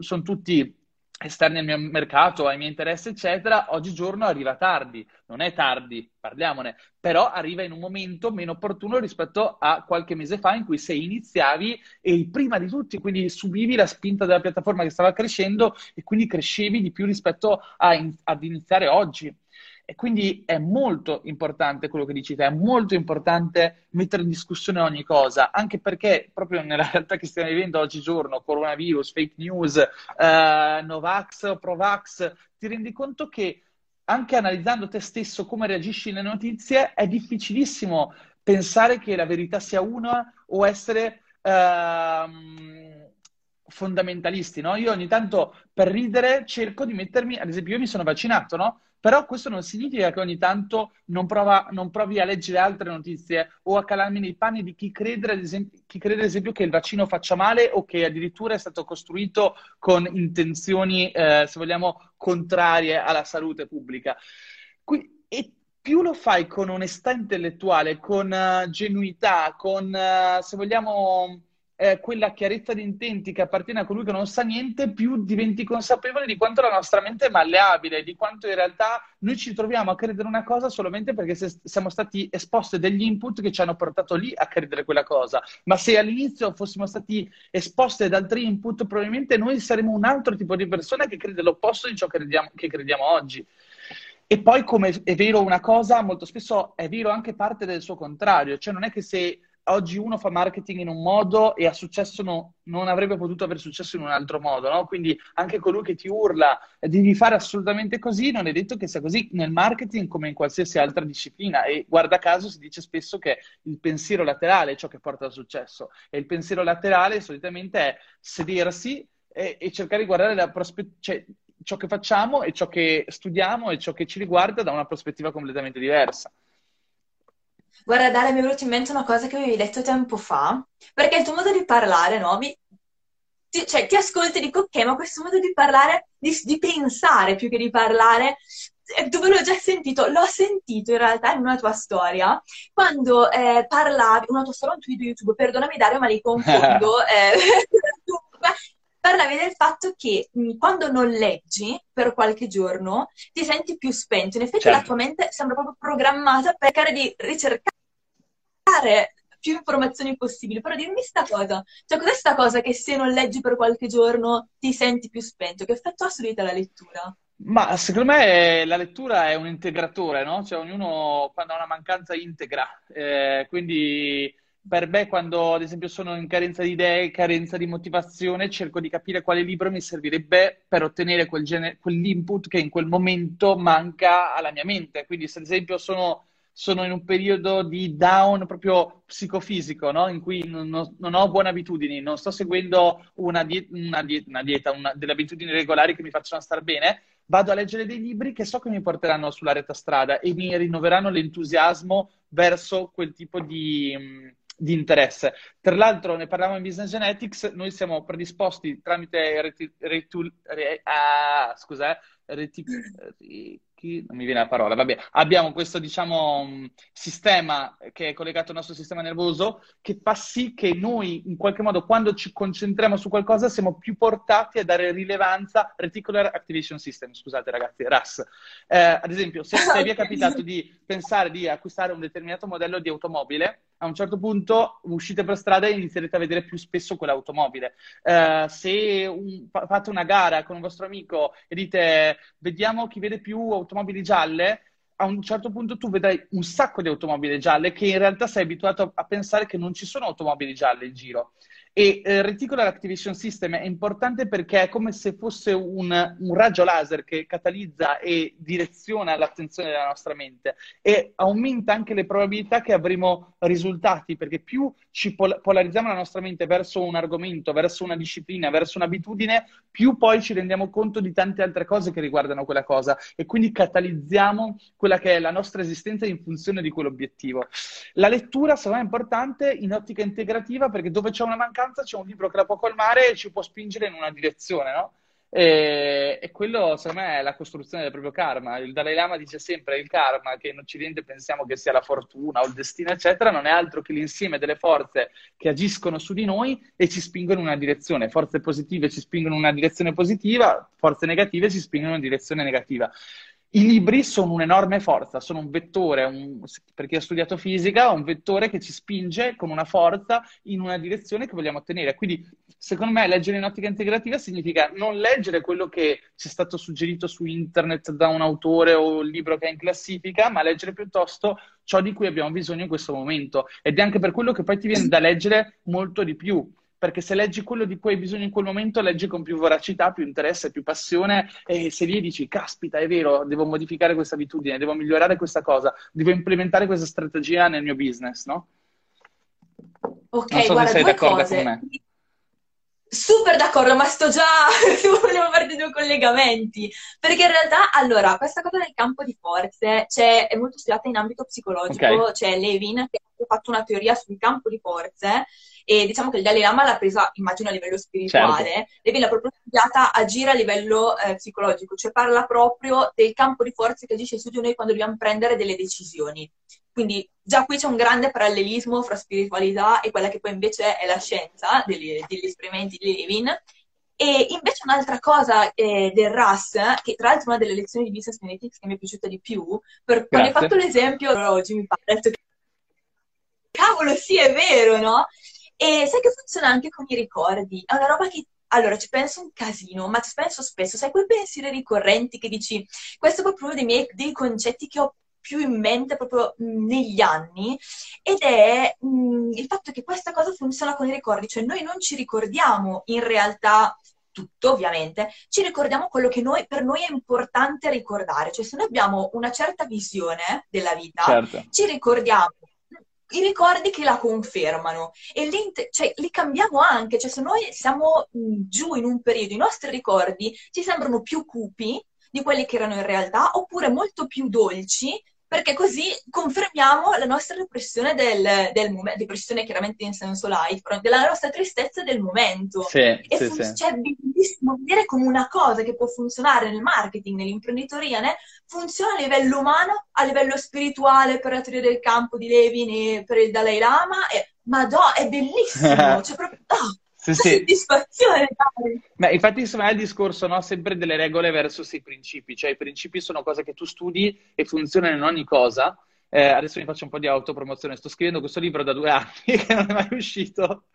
sono tutti esterni al mio mercato, ai miei interessi, eccetera, oggigiorno arriva tardi. Non è tardi, parliamone, però arriva in un momento meno opportuno rispetto a qualche mese fa in cui se iniziavi e prima di tutti, quindi subivi la spinta della piattaforma che stava crescendo e quindi crescevi di più rispetto in- ad iniziare oggi. E quindi è molto importante quello che dici te, è molto importante mettere in discussione ogni cosa, anche perché proprio nella realtà che stiamo vivendo oggigiorno, coronavirus, fake news, eh, Novax, Provax, ti rendi conto che anche analizzando te stesso come reagisci alle notizie, è difficilissimo pensare che la verità sia una o essere ehm, fondamentalisti, no? Io ogni tanto per ridere cerco di mettermi, ad esempio, io mi sono vaccinato, no? Però questo non significa che ogni tanto non, prova, non provi a leggere altre notizie o a calarmi nei panni di chi crede, ad esempio, chi crede, ad esempio, che il vaccino faccia male o che addirittura è stato costruito con intenzioni, eh, se vogliamo, contrarie alla salute pubblica. Qui, e più lo fai con onestà intellettuale, con uh, genuità, con, uh, se vogliamo, eh, quella chiarezza di intenti che appartiene a colui che non sa niente, più diventi consapevole di quanto la nostra mente è malleabile, di quanto in realtà noi ci troviamo a credere una cosa solamente perché se, siamo stati esposti degli input che ci hanno portato lì a credere quella cosa. Ma se all'inizio fossimo stati esposti ad altri input, probabilmente noi saremmo un altro tipo di persona che crede l'opposto di ciò che crediamo, che crediamo oggi. E poi, come è vero una cosa, molto spesso è vero anche parte del suo contrario, cioè non è che se oggi uno fa marketing in un modo e ha successo no, non avrebbe potuto avere successo in un altro modo, no? Quindi anche colui che ti urla devi fare assolutamente così, non è detto che sia così nel marketing come in qualsiasi altra disciplina e guarda caso si dice spesso che il pensiero laterale è ciò che porta al successo e il pensiero laterale solitamente è sedersi e, e cercare di guardare la prospettiva, cioè, ciò che facciamo e ciò che studiamo e ciò che ci riguarda da una prospettiva completamente diversa. Guarda, Dale, mi è venuta in mente una cosa che avevi detto tempo fa, perché il tuo modo di parlare, no? Mi... Ti, cioè, ti ascolti e dico, ok, ma questo modo di parlare, di, di pensare più che di parlare, dove l'ho già sentito? L'ho sentito in realtà in una tua storia, quando eh, parlavi, una tua storia, un tuo video YouTube, perdonami Dario, ma li confondo, eh, parlavi del fatto che mh, quando non leggi per qualche giorno ti senti più spento. In effetti certo. la tua mente sembra proprio programmata per cercare di ricercare più informazioni possibili. Però dimmi sta cosa, cioè cos'è sta cosa che se non leggi per qualche giorno ti senti più spento? Che effetto ha su di te la lettura? Ma secondo me la lettura è un integratore, no? Cioè ognuno quando ha una mancanza integra, eh, quindi per me, quando ad esempio sono in carenza di idee, carenza di motivazione, cerco di capire quale libro mi servirebbe per ottenere quel gene- quell'input che in quel momento manca alla mia mente. Quindi, se ad esempio sono, sono in un periodo di down proprio psicofisico, no? in cui non, non, ho buone abitudini, non sto seguendo una, die- una, die- una dieta, una, delle abitudini regolari che mi facciano star bene, vado a leggere dei libri che so che mi porteranno sulla retta strada e mi rinnoveranno l'entusiasmo verso quel tipo di di interesse. Tra l'altro, ne parlavamo in Business Genetics, noi siamo predisposti tramite reti, retul, re, ah, scusa, eh, reti, non mi viene la parola, vabbè, abbiamo questo, diciamo, sistema che è collegato al nostro sistema nervoso che fa sì che noi, in qualche modo, quando ci concentriamo su qualcosa, siamo più portati a dare rilevanza, Reticular Activation System, scusate ragazzi, RAS. Eh, ad esempio, se, se vi è capitato di pensare di acquistare un determinato modello di automobile, a un certo punto uscite per strada e inizierete a vedere più spesso quell'automobile. Uh, se un, fate una gara con un vostro amico e dite vediamo chi vede più automobili gialle, a un certo punto tu vedrai un sacco di automobili gialle che in realtà sei abituato a pensare che non ci sono automobili gialle in giro. E eh, Reticular Activation System è importante perché è come se fosse un, un, raggio laser che catalizza e direziona l'attenzione della nostra mente e aumenta anche le probabilità che avremo risultati, perché più ci pol- polarizziamo la nostra mente verso un argomento, verso una disciplina, verso un'abitudine, più poi ci rendiamo conto di tante altre cose che riguardano quella cosa e quindi catalizziamo quella che è la nostra esistenza in funzione di quell'obiettivo. La lettura, secondo importante in ottica integrativa perché dove c'è una mancanza mancanza c'è un libro che la può colmare e ci può spingere in una direzione, no? E, e, quello, secondo me, è la costruzione del proprio karma. Il Dalai Lama dice sempre il karma, che in Occidente pensiamo che sia la fortuna o il destino, eccetera, non è altro che l'insieme delle forze che agiscono su di noi e ci spingono in una direzione. Forze positive ci spingono in una direzione positiva, forze negative ci spingono in una direzione negativa. I libri sono un'enorme forza, sono un vettore, un, per chi ha studiato fisica, un vettore che ci spinge con una forza in una direzione che vogliamo ottenere. Quindi, secondo me, leggere in ottica integrativa significa non leggere quello che ci è stato suggerito su internet da un autore o un libro che è in classifica, ma leggere piuttosto ciò di cui abbiamo bisogno in questo momento. Ed è anche per quello che poi ti viene da leggere molto di più perché se leggi quello di cui hai bisogno in quel momento, leggi con più voracità, più interesse, più passione e se lì dici, caspita, è vero, devo modificare questa abitudine, devo migliorare questa cosa, devo implementare questa strategia nel mio business, no? Ok, non so guarda, se sei d'accordo cose. con me. Super d'accordo, ma sto già, volevo farti due collegamenti, perché in realtà, allora, questa cosa del campo di forze c'è, è molto studiata in ambito psicologico, okay. c'è Levin che ha fatto una teoria sul campo di forze e diciamo che il Dalai Lama l'ha presa, immagino, a livello spirituale, certo. Levin l'ha proprio studiata, agire a livello eh, psicologico, cioè parla proprio del campo di forze che agisce su di noi quando dobbiamo prendere delle decisioni. Quindi già qui c'è un grande parallelismo fra spiritualità e quella che poi invece è la scienza degli, degli esperimenti di Levin. E invece un'altra cosa eh, del RAS, che tra l'altro è una delle lezioni di Business Analytics che mi è piaciuta di più, per, quando hai fatto l'esempio, oggi mi pare, detto che cavolo, sì, è vero, no? E sai che funziona anche con i ricordi, è una roba che allora, ci penso un casino, ma ci penso spesso. Sai, quei pensieri ricorrenti che dici, questo è proprio uno dei miei dei concetti che ho più in mente proprio negli anni ed è mh, il fatto che questa cosa funziona con i ricordi, cioè noi non ci ricordiamo in realtà tutto ovviamente, ci ricordiamo quello che noi, per noi è importante ricordare, cioè se noi abbiamo una certa visione della vita, certo. ci ricordiamo i ricordi che la confermano. E cioè, li cambiamo anche, cioè se noi siamo giù in un periodo, i nostri ricordi ci sembrano più cupi di quelli che erano in realtà, oppure molto più dolci perché così confermiamo la nostra depressione del, del momento, depressione chiaramente in senso light, però della nostra tristezza del momento. Sì, e sì, fun- sì. Cioè, bellissimo vedere come una cosa che può funzionare nel marketing, nell'imprenditoria, né? funziona a livello umano, a livello spirituale per la teoria del campo di Levin e per il Dalai Lama, e, ma no, è bellissimo, cioè proprio... Oh, sì, sì. soddisfazione. Beh, infatti, insomma, è il discorso no? sempre delle regole versus i principi, cioè i principi sono cose che tu studi e funzionano in ogni cosa. Eh, adesso mi faccio un po' di autopromozione. Sto scrivendo questo libro da due anni che non è mai uscito,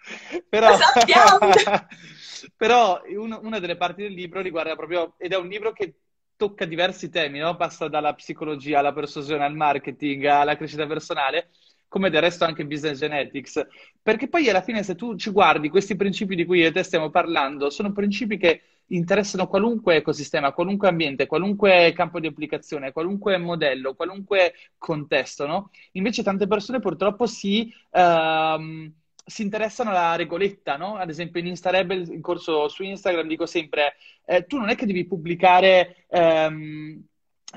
però, però un, una delle parti del libro riguarda proprio, ed è un libro che tocca diversi temi, no? passa dalla psicologia alla persuasione, al marketing, alla crescita personale come del resto anche Business Genetics, perché poi alla fine se tu ci guardi questi principi di cui io e te stiamo parlando, sono principi che interessano qualunque ecosistema, qualunque ambiente, qualunque campo di applicazione, qualunque modello, qualunque contesto, no? Invece tante persone purtroppo si... Uh, si interessano alla regoletta, no? Ad esempio in InstaRebel, in corso su Instagram, dico sempre, eh, tu non è che devi pubblicare ehm,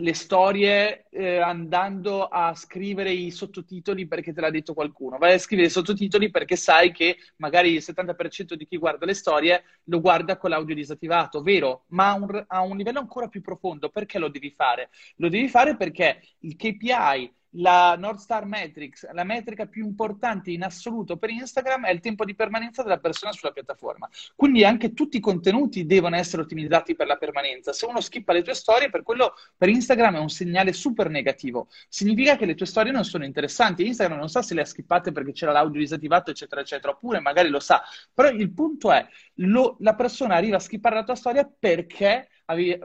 le storie eh, andando a scrivere i sottotitoli perché te l'ha detto qualcuno. Vai a scrivere i sottotitoli perché sai che magari il 70% di chi guarda le storie lo guarda con l'audio disattivato, vero? Ma a un, a un livello ancora più profondo, perché lo devi fare? Lo devi fare perché il KPI la North Star Metrics, la metrica più importante in assoluto per Instagram è il tempo di permanenza della persona sulla piattaforma. Quindi anche tutti i contenuti devono essere ottimizzati per la permanenza. Se uno skippa le tue storie, per quello per Instagram è un segnale super negativo. Significa che le tue storie non sono interessanti. Instagram non sa se le ha skippate perché c'era l'audio disattivato, eccetera, eccetera, oppure magari lo sa. Però il punto è, lo, la persona arriva a skippare la tua storia perché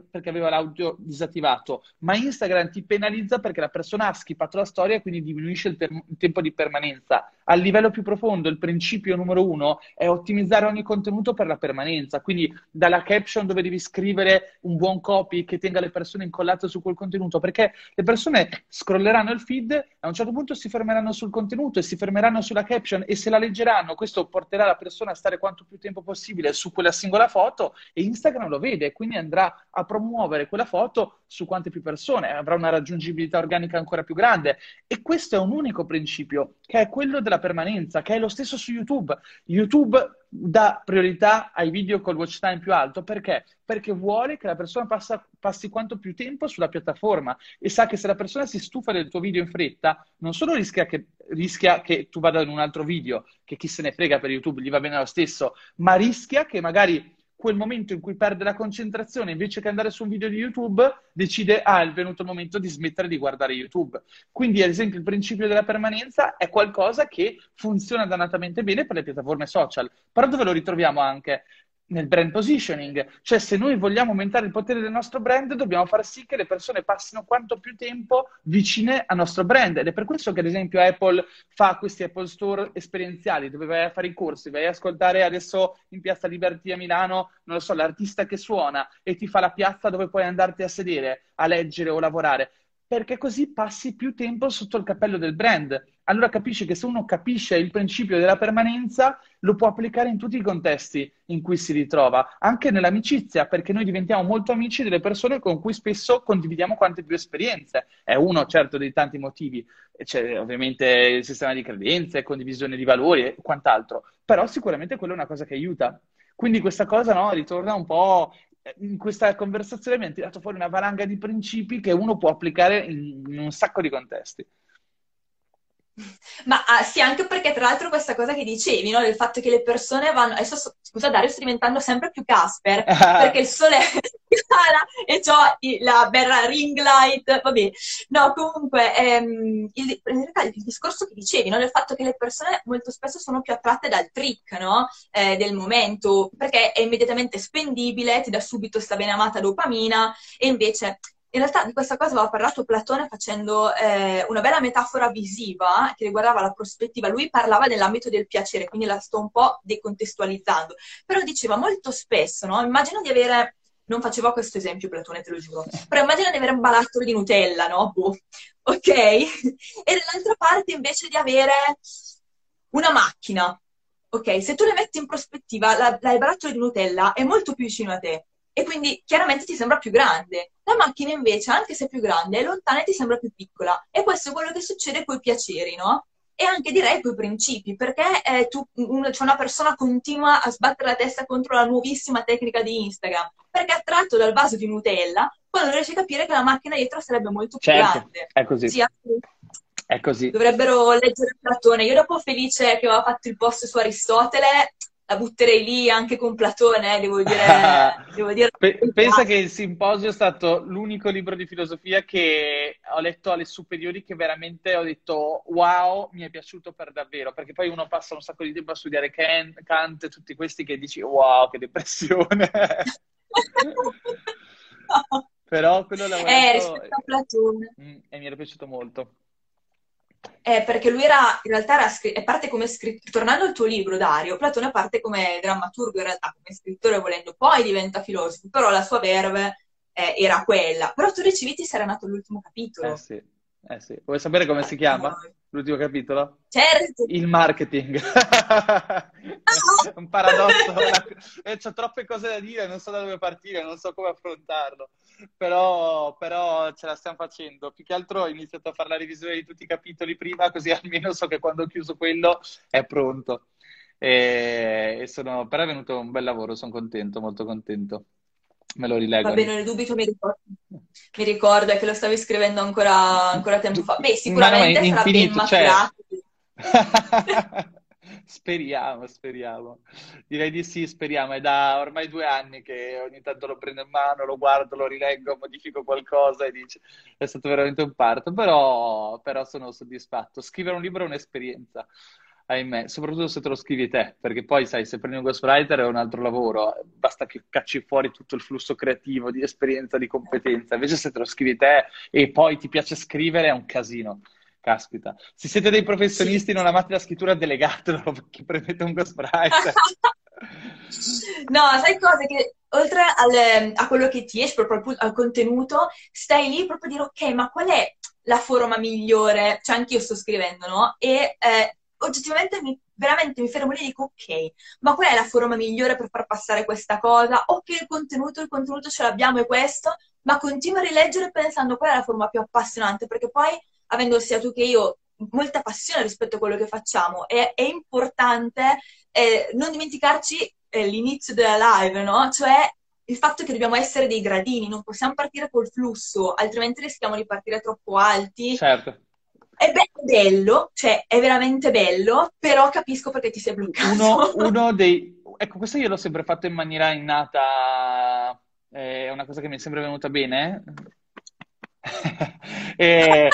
perché aveva l'audio disattivato, ma Instagram ti penalizza perché la persona ha skippato la storia e quindi diminuisce il, per- il, tempo di permanenza. A livello più profondo, il principio numero uno è ottimizzare ogni contenuto per la permanenza, quindi dalla caption dove devi scrivere un buon copy che tenga le persone incollate su quel contenuto, perché le persone scrolleranno il feed, a un certo punto si fermeranno sul contenuto e si fermeranno sulla caption e se la leggeranno, questo porterà la persona a stare quanto più tempo possibile su quella singola foto e Instagram lo vede, quindi andrà a promuovere quella foto su quante più persone, avrà una raggiungibilità organica ancora più grande. E questo è un unico principio, che è quello della permanenza, che è lo stesso su YouTube. YouTube dà priorità ai video col watch time più alto perché? Perché vuole che la persona passa, passi quanto più tempo sulla piattaforma e sa che se la persona si stufa del tuo video in fretta, non solo rischia che, rischia che tu vada in un altro video, che chi se ne frega per YouTube gli va bene lo stesso, ma rischia che magari quel momento in cui perde la concentrazione, invece che andare su un video di YouTube, decide, ah, è venuto il momento di smettere di guardare YouTube. Quindi, ad esempio, il principio della permanenza è qualcosa che funziona dannatamente bene per le piattaforme social. Però dove lo ritroviamo anche? Nel brand positioning, cioè se noi vogliamo aumentare il potere del nostro brand dobbiamo far sì che le persone passino quanto più tempo vicine al nostro brand. Ed è per questo che ad esempio Apple fa questi Apple Store esperienziali dove vai a fare i corsi, vai a ascoltare adesso in Piazza Liberty a Milano, non lo so, l'artista che suona e ti fa la piazza dove puoi andarti a sedere, a leggere o lavorare perché così passi più tempo sotto il cappello del brand. Allora capisci che se uno capisce il principio della permanenza, lo può applicare in tutti i contesti in cui si ritrova, anche nell'amicizia, perché noi diventiamo molto amici delle persone con cui spesso condividiamo quante più esperienze. È uno, certo, dei tanti motivi. C'è ovviamente il sistema di credenze, condivisione di valori e quant'altro, però sicuramente quello è una cosa che aiuta. Quindi questa cosa no, ritorna un po' in questa conversazione mi ha tirato fuori una valanga di principi che uno può applicare in, in un sacco di contesti. Ma ah, sì, anche perché tra l'altro questa cosa che dicevi, no? Del fatto che le persone vanno... Adesso, scusa Dario, sto diventando sempre più Casper, perché il sole è e ho la bella ring light, vabbè. No, comunque, ehm, il, il discorso che dicevi, no? Del fatto che le persone molto spesso sono più attratte dal trick, no? Eh, del momento, perché è immediatamente spendibile, ti dà subito sta ben amata dopamina, e invece in realtà di questa cosa aveva parlato Platone facendo eh, una bella metafora visiva che riguardava la prospettiva. Lui parlava nell'ambito del piacere, quindi la sto un po' decontestualizzando. Però diceva molto spesso, no? Immagino di avere non faceva questo esempio Platone, te lo giuro, però immagina di avere un barattolo di Nutella, no? Boh. Ok? E dall'altra parte invece di avere una macchina. Ok? Se tu le metti in prospettiva, la, la, il barattolo di Nutella è molto più vicino a te e quindi chiaramente ti sembra più grande. La macchina invece, anche se è più grande, è lontana e ti sembra più piccola. E questo è quello che succede con i piaceri, no? E anche direi con i principi, perché eh, tu, un, cioè una persona continua a sbattere la testa contro la nuovissima tecnica di Instagram, perché attratto dal vaso di Nutella, quando riesce a capire che la macchina dietro sarebbe molto più certo, grande. È così. Sì, è così. Dovrebbero leggere Platone. Io dopo felice che aveva fatto il post su Aristotele, la butterei lì anche con Platone, eh, devo dire. devo dire Pensa che il simposio è stato l'unico libro di filosofia che ho letto alle superiori che veramente ho detto wow, mi è piaciuto per davvero, perché poi uno passa un sacco di tempo a studiare Kant, Kant tutti questi che dici wow, che depressione. Però quello l'ho eh, rispetto a Platone. Mm, e mi era piaciuto molto. Eh, perché lui era, in realtà era scr- parte come scrittore, tornando al tuo libro Dario, Platone parte come drammaturgo in realtà, come scrittore volendo, poi diventa filosofo, però la sua verve eh, era quella. Però tu ricevi ti sarà nato l'ultimo capitolo. Eh sì, eh sì. Vuoi sapere come si chiama? No. L'ultimo capitolo? Certo! Il marketing. un paradosso. eh, ho troppe cose da dire, non so da dove partire, non so come affrontarlo. Però, però ce la stiamo facendo. Più che altro ho iniziato a fare la revisione di tutti i capitoli prima, così almeno so che quando ho chiuso quello è pronto. E, e sono, però è venuto un bel lavoro, sono contento, molto contento. Me lo rilego. Va bene, nel dubito mi ricordo, mi ricordo che lo stavi scrivendo ancora, ancora tempo fa. Beh, sicuramente no, no, sarà ben maturato. Cioè... speriamo, speriamo. Direi di sì, speriamo. È da ormai due anni che ogni tanto lo prendo in mano, lo guardo, lo rileggo, modifico qualcosa e dice è stato veramente un parto, però, però sono soddisfatto. Scrivere un libro è un'esperienza ahimè, soprattutto se te lo scrivi te, perché poi sai, se prendi un ghostwriter è un altro lavoro, basta che cacci fuori tutto il flusso creativo di esperienza, di competenza, invece se te lo scrivi te e poi ti piace scrivere è un casino. Caspita, se siete dei professionisti e non amate la scrittura, delegatelo perché prendete un ghostwriter. no, sai cosa? Che oltre al, a quello che ti esce, proprio al contenuto, stai lì proprio a dire ok, ma qual è la forma migliore? Cioè, anch'io sto scrivendo, no? E eh, oggettivamente mi, veramente mi fermo lì e dico ok, ma qual è la forma migliore per far passare questa cosa? Ok, il contenuto, il contenuto ce l'abbiamo e questo, ma continuo a rileggere pensando qual è la forma più appassionante, perché poi, avendo sia tu che io molta passione rispetto a quello che facciamo, è, è importante eh, non dimenticarci eh, l'inizio della live, no? Cioè il fatto che dobbiamo essere dei gradini, non possiamo partire col flusso, altrimenti rischiamo di partire troppo alti. Certo è bello, cioè è veramente bello, però capisco perché ti sei bloccato. Uno, uno dei... Ecco, questo io l'ho sempre fatto in maniera innata, è una cosa che mi è sempre venuta bene. e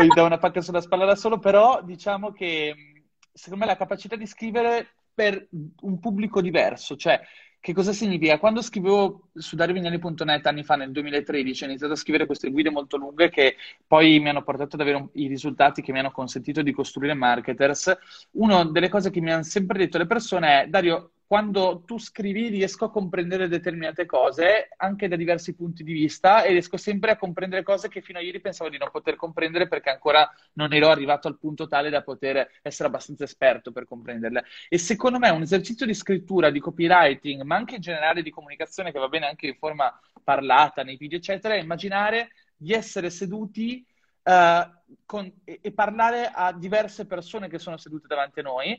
gli do una pacca sulla spalla da solo, però diciamo che secondo me la capacità di scrivere per un pubblico diverso, cioè che cosa significa? Quando scrivevo su dariovignali.net anni fa, nel 2013, ho iniziato a scrivere queste guide molto lunghe che poi mi hanno portato ad avere un, i risultati che mi hanno consentito di costruire marketers. Una delle cose che mi hanno sempre detto le persone è, Dario, quando tu scrivi riesco a comprendere determinate cose anche da diversi punti di vista e riesco sempre a comprendere cose che fino a ieri pensavo di non poter comprendere perché ancora non ero arrivato al punto tale da poter essere abbastanza esperto per comprenderle. E secondo me un esercizio di scrittura, di copywriting, ma anche in generale di comunicazione che va bene anche in forma parlata, nei video, eccetera, è immaginare di essere seduti uh, con, e, e parlare a diverse persone che sono sedute davanti a noi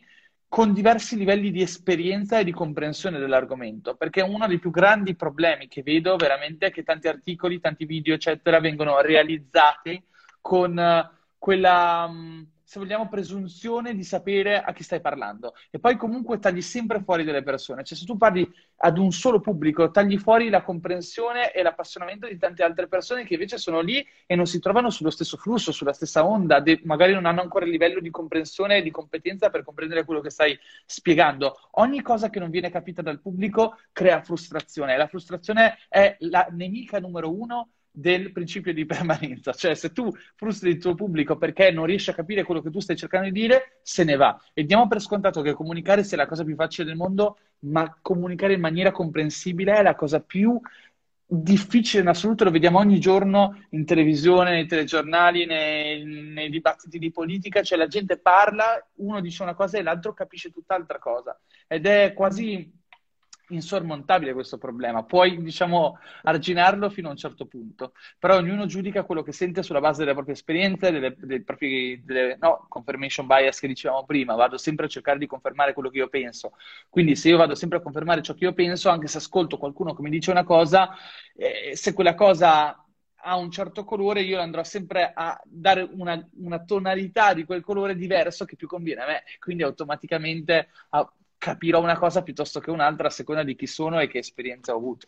con diversi livelli di esperienza e di comprensione dell'argomento, perché uno dei più grandi problemi che vedo veramente è che tanti articoli, tanti video, eccetera, vengono realizzati con uh, quella um, se vogliamo, presunzione di sapere a chi stai parlando. E poi comunque tagli sempre fuori delle persone. Cioè, se tu parli ad un solo pubblico, tagli fuori la comprensione e l'appassionamento di tante altre persone che invece sono lì e non si trovano sullo stesso flusso, sulla stessa onda, de- magari non hanno ancora il livello di comprensione e di competenza per comprendere quello che stai spiegando. Ogni cosa che non viene capita dal pubblico crea frustrazione. La frustrazione è la nemica numero uno del principio di permanenza, cioè se tu frustri il tuo pubblico perché non riesci a capire quello che tu stai cercando di dire, se ne va. E diamo per scontato che comunicare sia la cosa più facile del mondo, ma comunicare in maniera comprensibile è la cosa più difficile in assoluto, lo vediamo ogni giorno in televisione, nei telegiornali, nei, nei dibattiti di politica, cioè la gente parla, uno dice una cosa e l'altro capisce tutt'altra cosa. Ed è quasi insormontabile questo problema. Puoi, diciamo, arginarlo fino a un certo punto, però ognuno giudica quello che sente sulla base delle proprie esperienze, delle, delle proprie, delle, no, confirmation bias che dicevamo prima. Vado sempre a cercare di confermare quello che io penso. Quindi se io vado sempre a confermare ciò che io penso, anche se ascolto qualcuno che mi dice una cosa, eh, se quella cosa ha un certo colore, io andrò sempre a dare una, una, tonalità di quel colore diverso che più conviene a me. Quindi automaticamente capirò una cosa piuttosto che un'altra a seconda di chi sono e che esperienza ho avuto.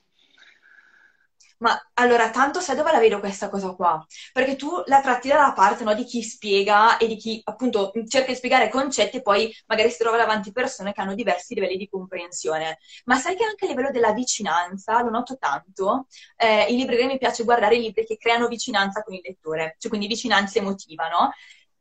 Ma allora, tanto sai dove la vedo questa cosa qua? Perché tu la tratti dalla parte no, di chi spiega e di chi appunto cerca di spiegare concetti e poi magari si trova davanti persone che hanno diversi livelli di comprensione. Ma sai che anche a livello della vicinanza, lo noto tanto, eh, i libri mi piace guardare i libri che creano vicinanza con il lettore, cioè quindi vicinanza emotiva, no?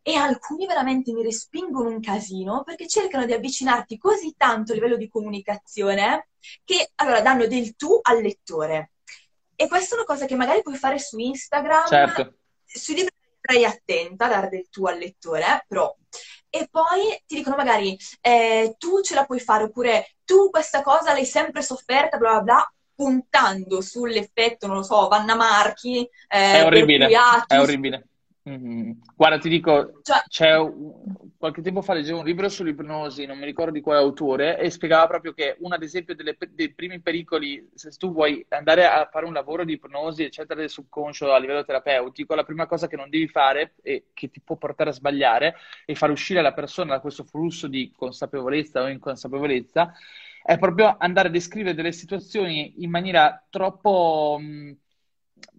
E alcuni veramente mi respingono un casino perché cercano di avvicinarti così tanto a livello di comunicazione che allora danno del tu al lettore. E questa è una cosa che magari puoi fare su Instagram. Certo. Sui libri stai attenta a dare del tu al lettore, però. E poi ti dicono magari eh, tu ce la puoi fare oppure tu questa cosa l'hai sempre sofferta, bla bla bla, puntando sull'effetto, non lo so, Vanna Marchi. Eh, è orribile, è orribile Mm-hmm. Guarda, ti dico, cioè, c'è un, qualche tempo fa leggevo un libro sull'ipnosi, non mi ricordo di quale autore, e spiegava proprio che uno, ad esempio, delle, dei primi pericoli, se tu vuoi andare a fare un lavoro di ipnosi, eccetera, del subconscio a livello terapeutico, la prima cosa che non devi fare e che ti può portare a sbagliare è far uscire la persona da questo flusso di consapevolezza o inconsapevolezza, è proprio andare a descrivere delle situazioni in maniera troppo... Mh,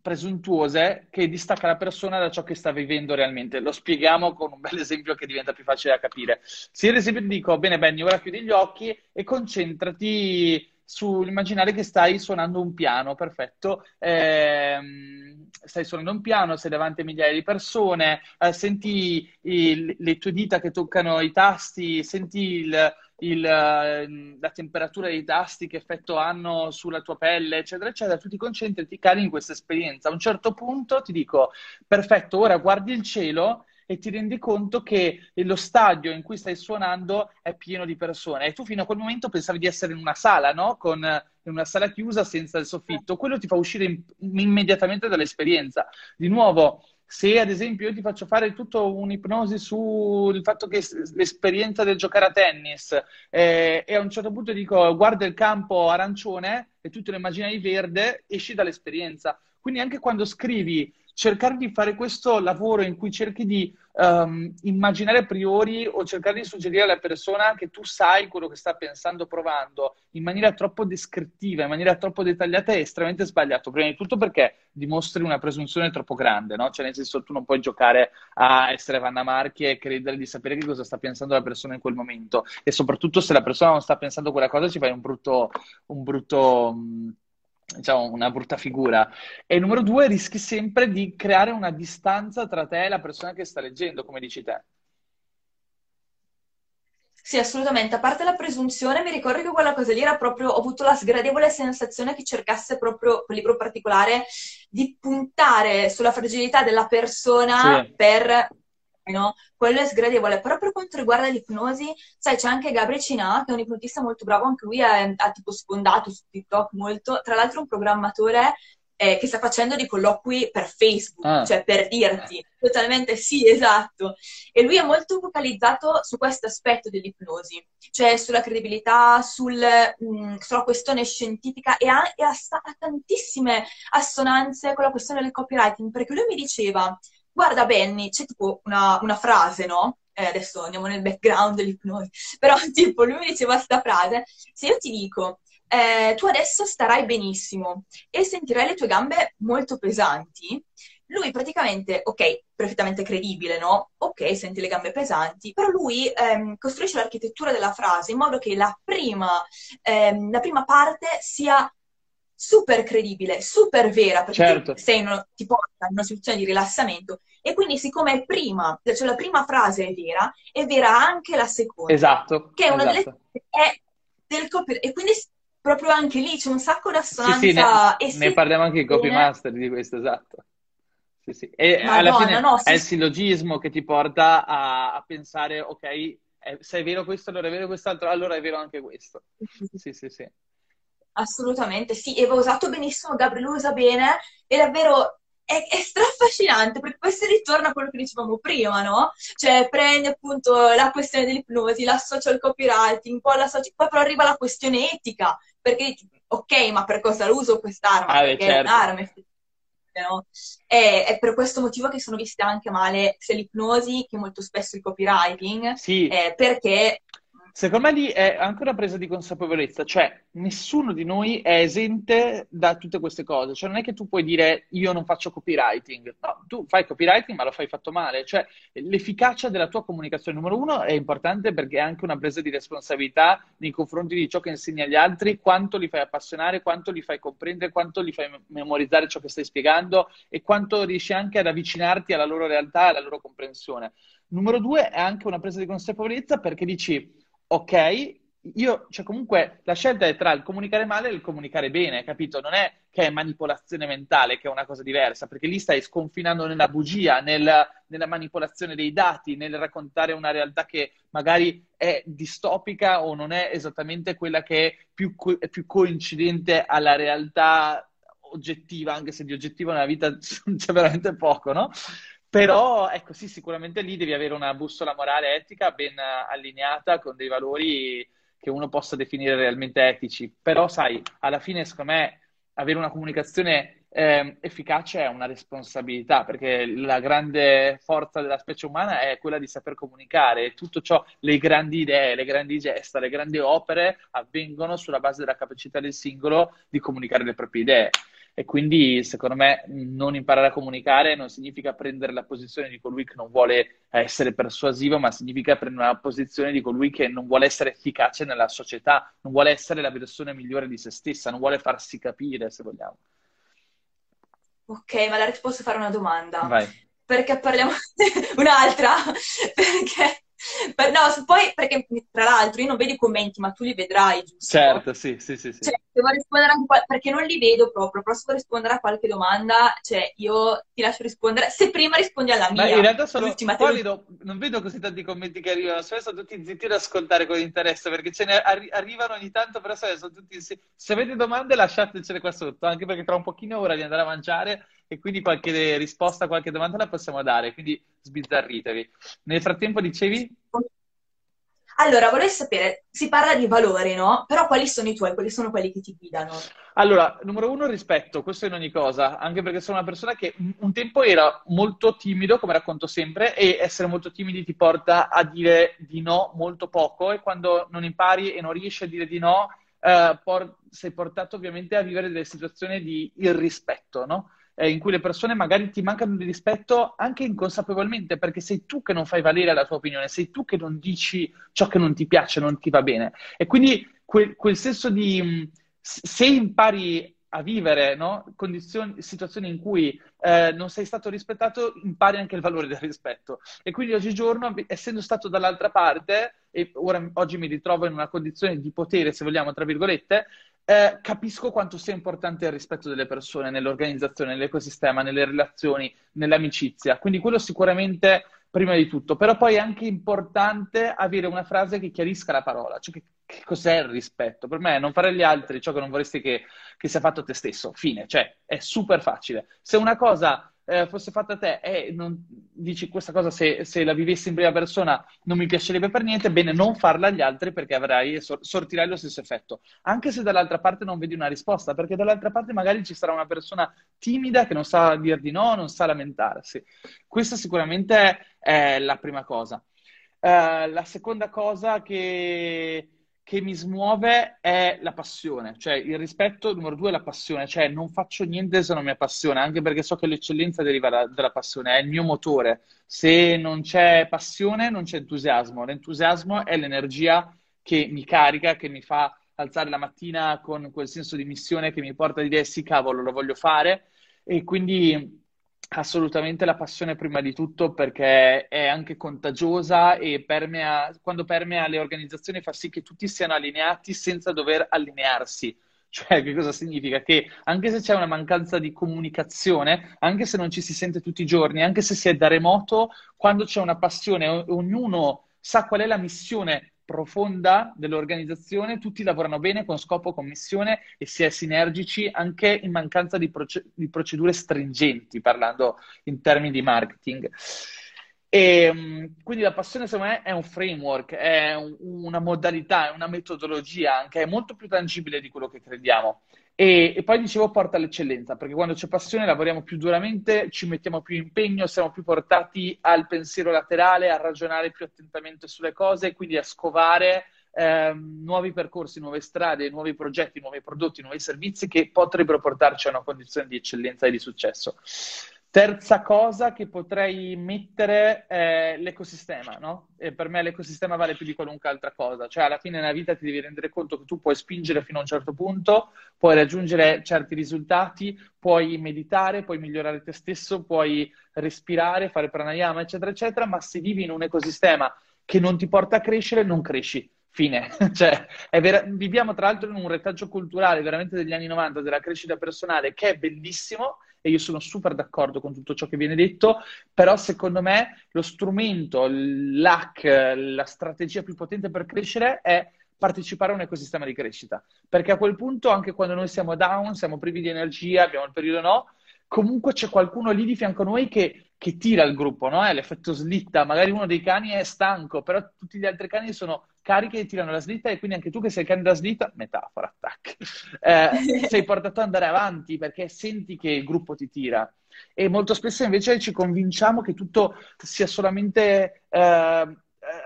presuntuose che distacca la persona da ciò che sta vivendo realmente. Lo spieghiamo con un bel esempio che diventa più facile da capire. Se ad esempio ti dico, bene Benny, ora chiudi gli occhi e concentrati sull'immaginare che stai suonando un piano, perfetto. Eh, stai suonando un piano, sei davanti a migliaia di persone, eh, senti il, le tue dita che toccano i tasti, senti il, il, ehm, la temperatura dei tasti, che effetto hanno sulla tua pelle, eccetera, eccetera, tu ti concentri e ti cali in questa esperienza. A un certo punto ti dico, perfetto, ora guardi il cielo e ti rendi conto che lo stadio in cui stai suonando è pieno di persone e tu fino a quel momento pensavi di essere in una sala, no? Con, in una sala chiusa senza il soffitto. Quello ti fa uscire in, immediatamente dall'esperienza. Di nuovo, se ad esempio io ti faccio fare tutta un'ipnosi sul fatto che l'esperienza del giocare a tennis eh, e a un certo punto dico guarda il campo arancione e tu te lo immagini verde, esci dall'esperienza. Quindi anche quando scrivi cercare di fare questo lavoro in cui cerchi di um, immaginare a priori o cercare di suggerire alla persona che tu sai quello che sta pensando, provando, in maniera troppo descrittiva, in maniera troppo dettagliata è estremamente sbagliato. Prima di tutto perché dimostri una presunzione troppo grande, no? Cioè nel senso tu non puoi giocare a essere Vanna Marchi e credere di sapere che cosa sta pensando la persona in quel momento e soprattutto se la persona non sta pensando quella cosa ci fai un brutto... Un brutto diciamo, una brutta figura. E numero due, rischi sempre di creare una distanza tra te e la persona che sta leggendo, come dici te. Sì, assolutamente. A parte la presunzione, mi ricordo che quella cosa lì era proprio, ho avuto la sgradevole sensazione che cercasse proprio, quel libro particolare, di puntare sulla fragilità della persona sì. per no? Quello è sgradevole. Però per quanto riguarda l'ipnosi, sai, c'è anche Gabri Cinà, che è un ipnotista molto bravo, anche lui ha tipo sfondato su TikTok molto. Tra l'altro un programmatore eh, che sta facendo dei colloqui per Facebook, ah. cioè per dirti, totalmente sì, esatto. E lui è molto focalizzato su questo aspetto dell'ipnosi, cioè sulla credibilità, sul, mh, mm, sulla questione scientifica e ha, e ha, ha tantissime assonanze con la questione del copywriting, perché lui mi diceva guarda Benny, c'è tipo una, una frase, no? eh, adesso andiamo nel background dell'ipnosi, però tipo lui mi diceva questa frase, se io ti dico eh, tu adesso starai benissimo e sentirai le tue gambe molto pesanti, lui praticamente, ok, perfettamente credibile, no? Ok, senti le gambe pesanti, però lui ehm, costruisce l'architettura della frase in modo che la prima, ehm, la prima parte sia super credibile, super vera, perché certo. sei in, ti porta in una situazione di rilassamento e quindi siccome è prima, cioè la prima frase è vera, è vera anche la seconda. Esatto. Che è una esatto. delle è del copyright. E quindi proprio anche lì c'è un sacco di assonanza. Sì, sì, ne, ne parliamo anche in copy master di questo, esatto. Sì, sì. E Madonna, alla fine no, sì, è il sillogismo che ti porta a, a pensare, ok, se è vero questo, allora è vero quest'altro, allora è vero anche questo. Sì, sì, sì. Assolutamente, sì, e va usato benissimo, Gabriele usa bene, e davvero è, è straffascinante perché questo ritorna a quello che dicevamo prima, no? Cioè prende appunto la questione dell'ipnosi, l'associa al copywriting, poi, l'associa, poi però arriva la questione etica, perché ok, ma per cosa uso quest'arma? Ah, perché certo. è un'arma, No? E, è per questo motivo che sono viste anche male sia l'ipnosi che molto spesso il copywriting, sì. eh, perché Secondo me lì è anche una presa di consapevolezza, cioè nessuno di noi è esente da tutte queste cose, cioè non è che tu puoi dire io non faccio copywriting, no, tu fai copywriting ma lo fai fatto male, cioè l'efficacia della tua comunicazione numero uno è importante perché è anche una presa di responsabilità nei confronti di ciò che insegni agli altri, quanto li fai appassionare, quanto li fai comprendere, quanto li fai memorizzare ciò che stai spiegando e quanto riesci anche ad avvicinarti alla loro realtà, alla loro comprensione. Numero due è anche una presa di consapevolezza perché dici ok, io, cioè comunque la scelta è tra il comunicare male e il comunicare bene, capito? Non è che è manipolazione mentale, che è una cosa diversa, perché lì stai sconfinando nella bugia, nel, nella manipolazione dei dati, nel raccontare una realtà che magari è distopica o non è esattamente quella che è più, co- è più coincidente alla realtà oggettiva, anche se di oggettivo nella vita c'è veramente poco, no? Però, ecco, sì, sicuramente lì devi avere una bussola morale etica ben allineata con dei valori che uno possa definire realmente etici. Però, sai, alla fine, secondo me, avere una comunicazione eh, efficace è una responsabilità, perché la grande forza della specie umana è quella di saper comunicare. Tutto ciò, le grandi idee, le grandi gesta, le grandi opere avvengono sulla base della capacità del singolo di comunicare le proprie idee. E quindi, secondo me, non imparare a comunicare non significa prendere la posizione di colui che non vuole essere persuasivo, ma significa prendere una posizione di colui che non vuole essere efficace nella società, non vuole essere la versione migliore di se stessa, non vuole farsi capire, se vogliamo. Ok, ma posso fare una domanda? Vai. Perché parliamo un'altra? Perché no, poi perché tra l'altro io non vedo i commenti, ma tu li vedrai, giusto? Certo, sì, sì, sì. sì. Cioè, devo rispondere anche perché non li vedo proprio, però se vuoi rispondere a qualche domanda, cioè io ti lascio rispondere, se prima rispondi alla mia. Ma in realtà sono l'ultima vedo, non vedo così tanti commenti che arrivano, sono tutti zitti ad ascoltare con interesse, perché ce ne arri- arrivano ogni tanto, però sono tutti Se avete domande lasciatecele qua sotto, anche perché tra un pochino è ora di andare a mangiare e quindi qualche risposta, qualche domanda la possiamo dare, quindi sbizzarritevi. Nel frattempo dicevi? Allora, vorrei sapere, si parla di valori, no? Però quali sono i tuoi? Quali sono quelli che ti guidano? Allora, numero uno, rispetto, questo in ogni cosa, anche perché sono una persona che un tempo era molto timido, come racconto sempre, e essere molto timidi ti porta a dire di no molto poco e quando non impari e non riesci a dire di no, eh, por- sei portato ovviamente a vivere delle situazioni di irrispetto, no? Eh, in cui le persone magari ti mancano di rispetto anche inconsapevolmente, perché sei tu che non fai valere la tua opinione, sei tu che non dici ciò che non ti piace, non ti va bene. E quindi quel, quel senso di se impari a vivere no? situazioni in cui eh, non sei stato rispettato, impari anche il valore del rispetto. E quindi oggigiorno, essendo stato dall'altra parte, e ora, oggi mi ritrovo in una condizione di potere, se vogliamo, tra virgolette, eh, capisco quanto sia importante il rispetto delle persone nell'organizzazione, nell'ecosistema, nelle relazioni, nell'amicizia. Quindi quello sicuramente prima di tutto, però poi è anche importante avere una frase che chiarisca la parola, cioè che, che cos'è il rispetto. Per me non fare agli altri ciò che non vorresti che, che sia fatto a te stesso, fine, cioè è super facile. Se una cosa eh, fosse fatta a te e non, dici questa cosa se, se, la vivessi in prima persona non mi piacerebbe per niente, bene non farla agli altri perché avrai, sortirai lo stesso effetto. Anche se dall'altra parte non vedi una risposta, perché dall'altra parte magari ci sarà una persona timida che non sa dir di no, non sa lamentarsi. Questa sicuramente è la prima cosa. Uh, la seconda cosa che, che, mi smuove è la passione, cioè il rispetto, numero due, è la passione, cioè non faccio niente se non mi appassiona, anche perché so che l'eccellenza deriva da, dalla passione, è il mio motore. Se non c'è passione, non c'è entusiasmo. L'entusiasmo è l'energia che mi carica, che mi fa alzare la mattina con quel senso di missione che mi porta a dire sì, cavolo, lo voglio fare. E quindi Assolutamente la passione prima di tutto perché è anche contagiosa e permea, quando permea le organizzazioni fa sì che tutti siano allineati senza dover allinearsi. Cioè, che cosa significa? Che anche se c'è una mancanza di comunicazione, anche se non ci si sente tutti i giorni, anche se si è da remoto, quando c'è una passione, ognuno sa qual è la missione profonda dell'organizzazione, tutti lavorano bene con scopo, con missione e si è sinergici anche in mancanza di, proce- di procedure stringenti, parlando in termini di marketing. E, ehm, quindi la passione, secondo me, è un framework, è un, una modalità, è una metodologia anche, è molto più tangibile di quello che crediamo. E, e, poi dicevo porta all'eccellenza, perché quando c'è passione lavoriamo più duramente, ci mettiamo più impegno, siamo più portati al pensiero laterale, a ragionare più attentamente sulle cose, quindi a scovare eh, nuovi percorsi, nuove strade, nuovi progetti, nuovi prodotti, nuovi servizi che potrebbero portarci a una condizione di eccellenza e di successo. Terza cosa che potrei mettere è l'ecosistema, no? E per me l'ecosistema vale più di qualunque altra cosa. Cioè, alla fine nella vita ti devi rendere conto che tu puoi spingere fino a un certo punto, puoi raggiungere certi risultati, puoi meditare, puoi migliorare te stesso, puoi respirare, fare pranayama, eccetera, eccetera, ma se vivi in un ecosistema che non ti porta a crescere, non cresci. Fine. cioè, vera- viviamo tra l'altro in un retaggio culturale veramente degli anni 90 della crescita personale che è bellissimo e io sono super d'accordo con tutto ciò che viene detto, però secondo me lo strumento, l'hack, la strategia più potente per crescere è partecipare a un ecosistema di crescita, perché a quel punto anche quando noi siamo down, siamo privi di energia, abbiamo il periodo no, comunque c'è qualcuno lì di fianco a noi che, che tira il gruppo, no? È l'effetto slitta, magari uno dei cani è stanco, però tutti gli altri cani sono carichi e tirano la slitta e quindi anche tu che sei il cane della slitta, metafora, attack, eh, sei portato ad andare avanti perché senti che il gruppo ti tira. E molto spesso invece ci convinciamo che tutto sia solamente eh,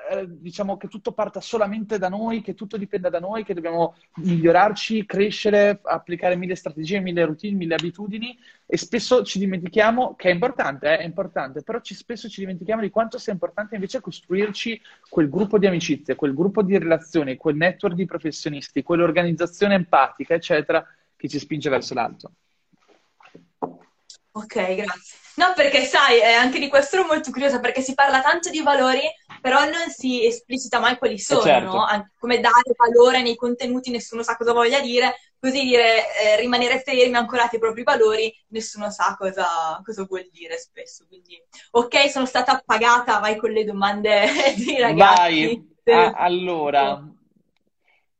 eh, diciamo che tutto parta solamente da noi, che tutto dipenda da noi, che dobbiamo migliorarci, crescere, applicare mille strategie, mille routine, mille abitudini e spesso ci dimentichiamo che è importante, eh, è importante, però ci, spesso ci dimentichiamo di quanto sia importante invece costruirci quel gruppo di amicizie, quel gruppo di relazioni, quel network di professionisti, quell'organizzazione empatica, eccetera, che ci spinge verso l'alto. Ok, grazie. No, perché sai, eh, anche di questo ero molto curiosa, perché si parla tanto di valori, però non si esplicita mai quali sono, certo. no? Come dare valore nei contenuti, nessuno sa cosa voglia dire, così dire eh, rimanere fermi, ancorati ai propri valori, nessuno sa cosa, cosa, vuol dire spesso. Quindi, ok, sono stata appagata, vai con le domande dei ragazzi. Vai, ah, allora...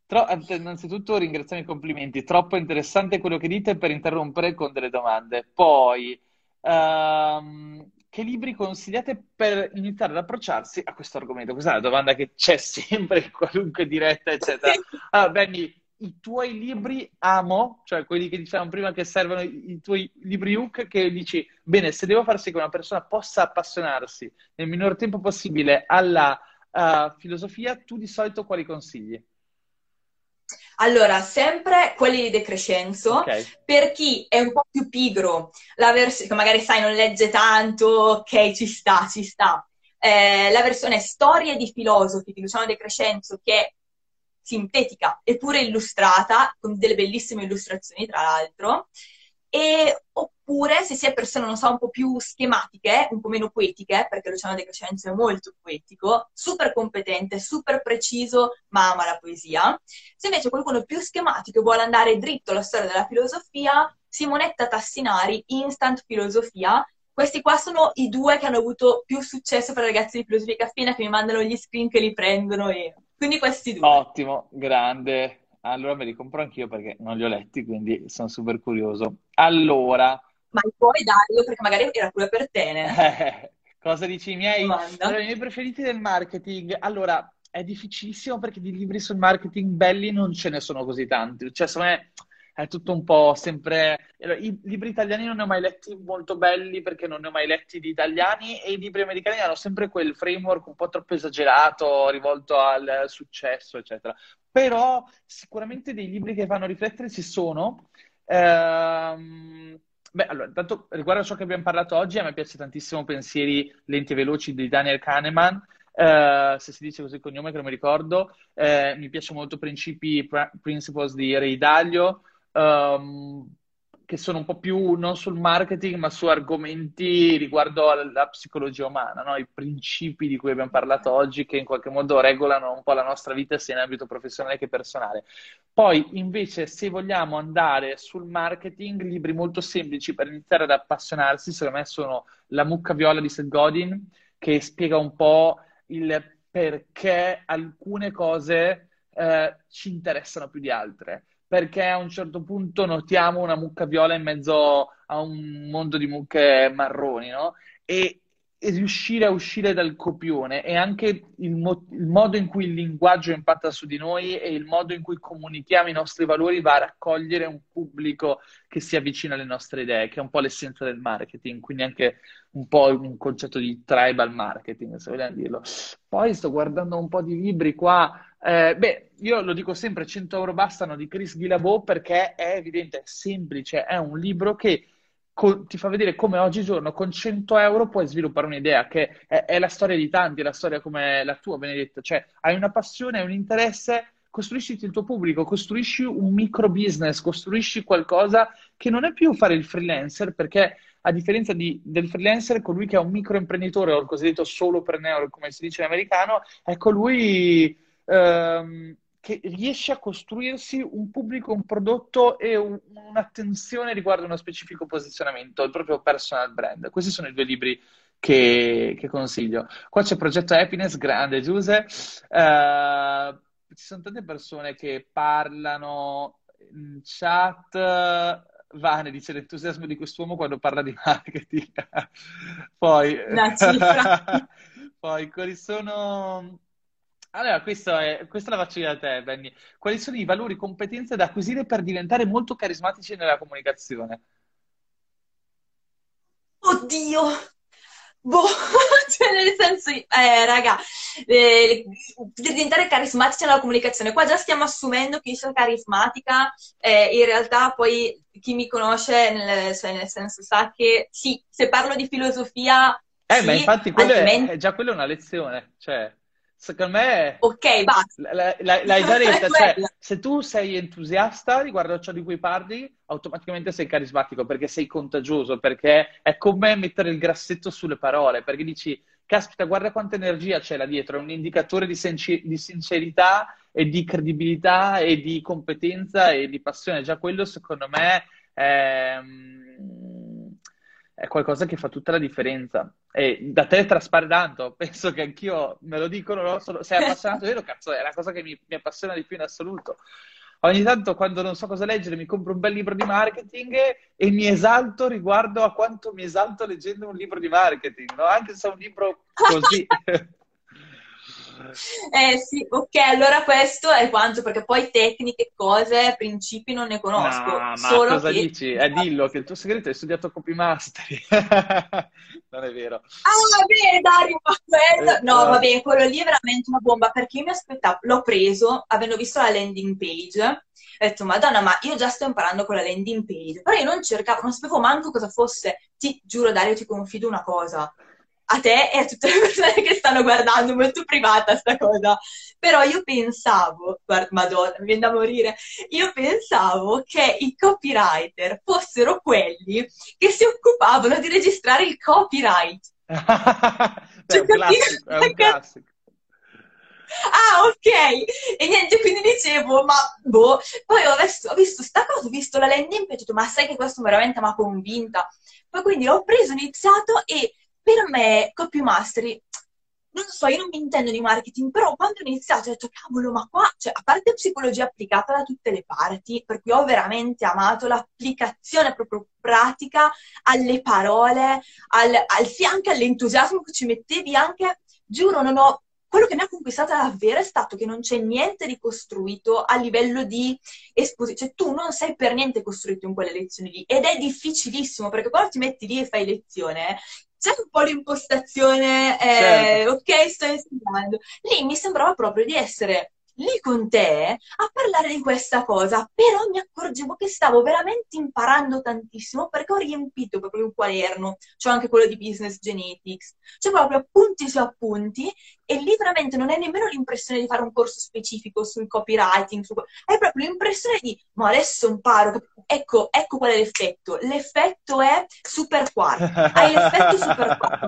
Tro- innanzitutto ringraziamo i complimenti, troppo interessante quello che dite per interrompere con delle domande. Poi, Um, che libri consigliate per iniziare ad approcciarsi a questo argomento? Questa è una domanda che c'è sempre in qualunque diretta, eccetera. Allora, Benny, i tuoi libri amo, cioè quelli che dicevamo prima che servono i tuoi libri hook, che dici, bene, se devo far sì che una persona possa appassionarsi nel minor tempo possibile alla uh, filosofia, tu di solito quali consigli? Allora, sempre quelli di De Crescenzo, okay. per chi è un po' più pigro, che magari sai non legge tanto, ok, ci sta, ci sta. Eh, la versione Storie di filosofi di Luciano De Crescenzo, che è sintetica eppure illustrata, con delle bellissime illustrazioni, tra l'altro. E, oppure se si è persone, non so, un po' più schematiche, un po' meno poetiche, perché Luciano De Crescenzo è molto poetico, super competente, super preciso, ma ama la poesia. Se invece qualcuno più schematico vuole andare dritto alla storia della filosofia, Simonetta Tassinari, Instant Filosofia. Questi qua sono i due che hanno avuto più successo per ragazzi di filosofia caffeina che mi mandano gli screen che li prendono e quindi questi due. Ottimo, grande. Allora me li compro anch'io perché non li ho letti, quindi sono super curioso. Allora... Ma puoi darlo perché magari era pure per te? Cosa dici i miei? Allora, i miei preferiti del marketing? Allora, è difficilissimo perché di libri sul marketing belli non ce ne sono così tanti. Cioè, secondo me è tutto un po' sempre... I libri italiani non ne ho mai letti molto belli perché non ne ho mai letti di italiani e i libri americani hanno sempre quel framework un po' troppo esagerato, rivolto al successo, eccetera. Però sicuramente dei libri che fanno riflettere ci sono. Ehm... Beh, allora, intanto riguardo a ciò che abbiamo parlato oggi, a me piace tantissimo Pensieri lenti e veloci di Daniel Kahneman, eh, se si dice così il cognome che non mi ricordo, eh, mi piace molto Principi Principles di Ray Dalio, um, che sono un po' più non sul marketing, ma su argomenti riguardo alla psicologia umana, no? i principi di cui abbiamo parlato oggi, che in qualche modo regolano un po' la nostra vita sia in ambito professionale che personale. Poi, invece, se vogliamo andare sul marketing, libri molto semplici per iniziare ad appassionarsi, secondo me sono La mucca viola di Seth Godin, che spiega un po' il perché alcune cose eh, ci interessano più di altre perché a un certo punto notiamo una mucca viola in mezzo a un mondo di mucche marroni, no? E, e riuscire a uscire dal copione e anche il, mo- il, modo in cui il linguaggio impatta su di noi e il modo in cui comunichiamo i nostri valori va a raccogliere un pubblico che si avvicina alle nostre idee, che è un po' l'essenza del marketing, quindi anche un po' un concetto di tribal marketing, se vogliamo dirlo. Poi sto guardando un po' di libri qua eh, beh, io lo dico sempre, 100 euro bastano di Chris Guillebeau perché è evidente, è semplice, è un libro che co- ti fa vedere come oggigiorno con 100 euro puoi sviluppare un'idea, che è, è la storia di tanti, è la storia come la tua, Benedetto, cioè hai una passione, hai un interesse, costruisci il tuo pubblico, costruisci un micro business, costruisci qualcosa che non è più fare il freelancer, perché a differenza di, del freelancer, colui che è un microimprenditore o il cosiddetto solopreneur, come si dice in americano, è colui ehm, che riesce a costruirsi un pubblico, un prodotto e un, un'attenzione riguardo uno specifico posizionamento, il proprio personal brand. Questi sono i due libri che, che consiglio. Qua c'è Progetto Happiness, grande Giuse. Uh, ci sono tante persone che parlano in chat. Vane dice l'entusiasmo di quest'uomo quando parla di marketing. Poi, Poi, quali sono allora, questo è, questa la faccio io a te, Benny. Quali sono i valori, competenze da acquisire per diventare molto carismatici nella comunicazione? Oddio! Boh, cioè nel senso, eh, raga, eh, diventare carismatici nella comunicazione, qua già stiamo assumendo che io sono carismatica, eh, in realtà poi chi mi conosce, nel, cioè nel senso, sa che sì, se parlo di filosofia... Eh, sì, ma infatti quello altrimenti... è, è già quella è una lezione, cioè... Secondo me... Ok, basta. L'hai, l'hai già detta, cioè, se tu sei entusiasta riguardo a ciò di cui parli, automaticamente sei carismatico perché sei contagioso, perché è come mettere il grassetto sulle parole, perché dici, caspita, guarda quanta energia c'è là dietro, è un indicatore di, senci- di sincerità e di credibilità e di competenza e di passione. Già quello, secondo me, è è qualcosa che fa tutta la differenza. E da te traspare tanto, penso che anch'io me lo dicono, no? Sono, sei appassionato vero, cazzo, è la cosa che mi, mi, appassiona di più in assoluto. Ogni tanto quando non so cosa leggere mi compro un bel libro di marketing e mi esalto riguardo a quanto mi esalto leggendo un libro di marketing, no? Anche se è un libro così. Eh sì, ok, allora questo è quanto, perché poi tecniche, cose, principi non ne conosco. No, ma solo cosa che... dici? Eh, dillo che il tuo segreto è studiato copy mastery. non è vero. Ah, bene, Dario, ma quello... No, va bene, quello lì è veramente una bomba, perché io mi aspettavo, l'ho preso, avendo visto la landing page, ho detto, madonna, ma io già sto imparando con la landing page, però io non cercavo, non sapevo manco cosa fosse. Ti giuro, Dario, ti confido una cosa a te e a tutte le persone che stanno guardando, molto privata sta cosa. Però io pensavo, guarda, madonna, mi viene da morire, io pensavo che i copywriter fossero quelli che si occupavano di registrare il copyright. Beh, è un classico, è un classico. Ah, ok. E niente, quindi dicevo, ma boh. Poi ho visto, ho visto sta cosa, ho visto la landing page, ho detto, ma sai che questo veramente mi ha convinta. Poi quindi l'ho preso, ho iniziato e per me copy mastery non so, io non mi intendo di marketing, però quando ho iniziato ho detto, cavolo, ma qua, cioè, a parte psicologia applicata da tutte le parti, per cui ho veramente amato l'applicazione proprio pratica alle parole, al, al, sì, anche all'entusiasmo che ci mettevi, anche, giuro, non ho, quello che mi ha conquistata davvero è stato che non c'è niente di costruito a livello di esposizione, cioè tu non sei per niente costruito in quelle lezioni lì ed è difficilissimo perché quando ti metti lì e fai lezione c'è un po' l'impostazione, eh, certo. ok, sto insegnando. Lì mi sembrava proprio di essere lì con te a parlare di questa cosa, però mi accorgevo che stavo veramente imparando tantissimo perché ho riempito proprio un quaderno, c'ho anche quello di Business Genetics, c'è proprio appunti su appunti e lì veramente non è nemmeno l'impressione di fare un corso specifico sul copywriting, su... è proprio l'impressione di, ma adesso imparo, ecco, ecco qual è l'effetto, l'effetto è super quarto, hai l'effetto super quarto,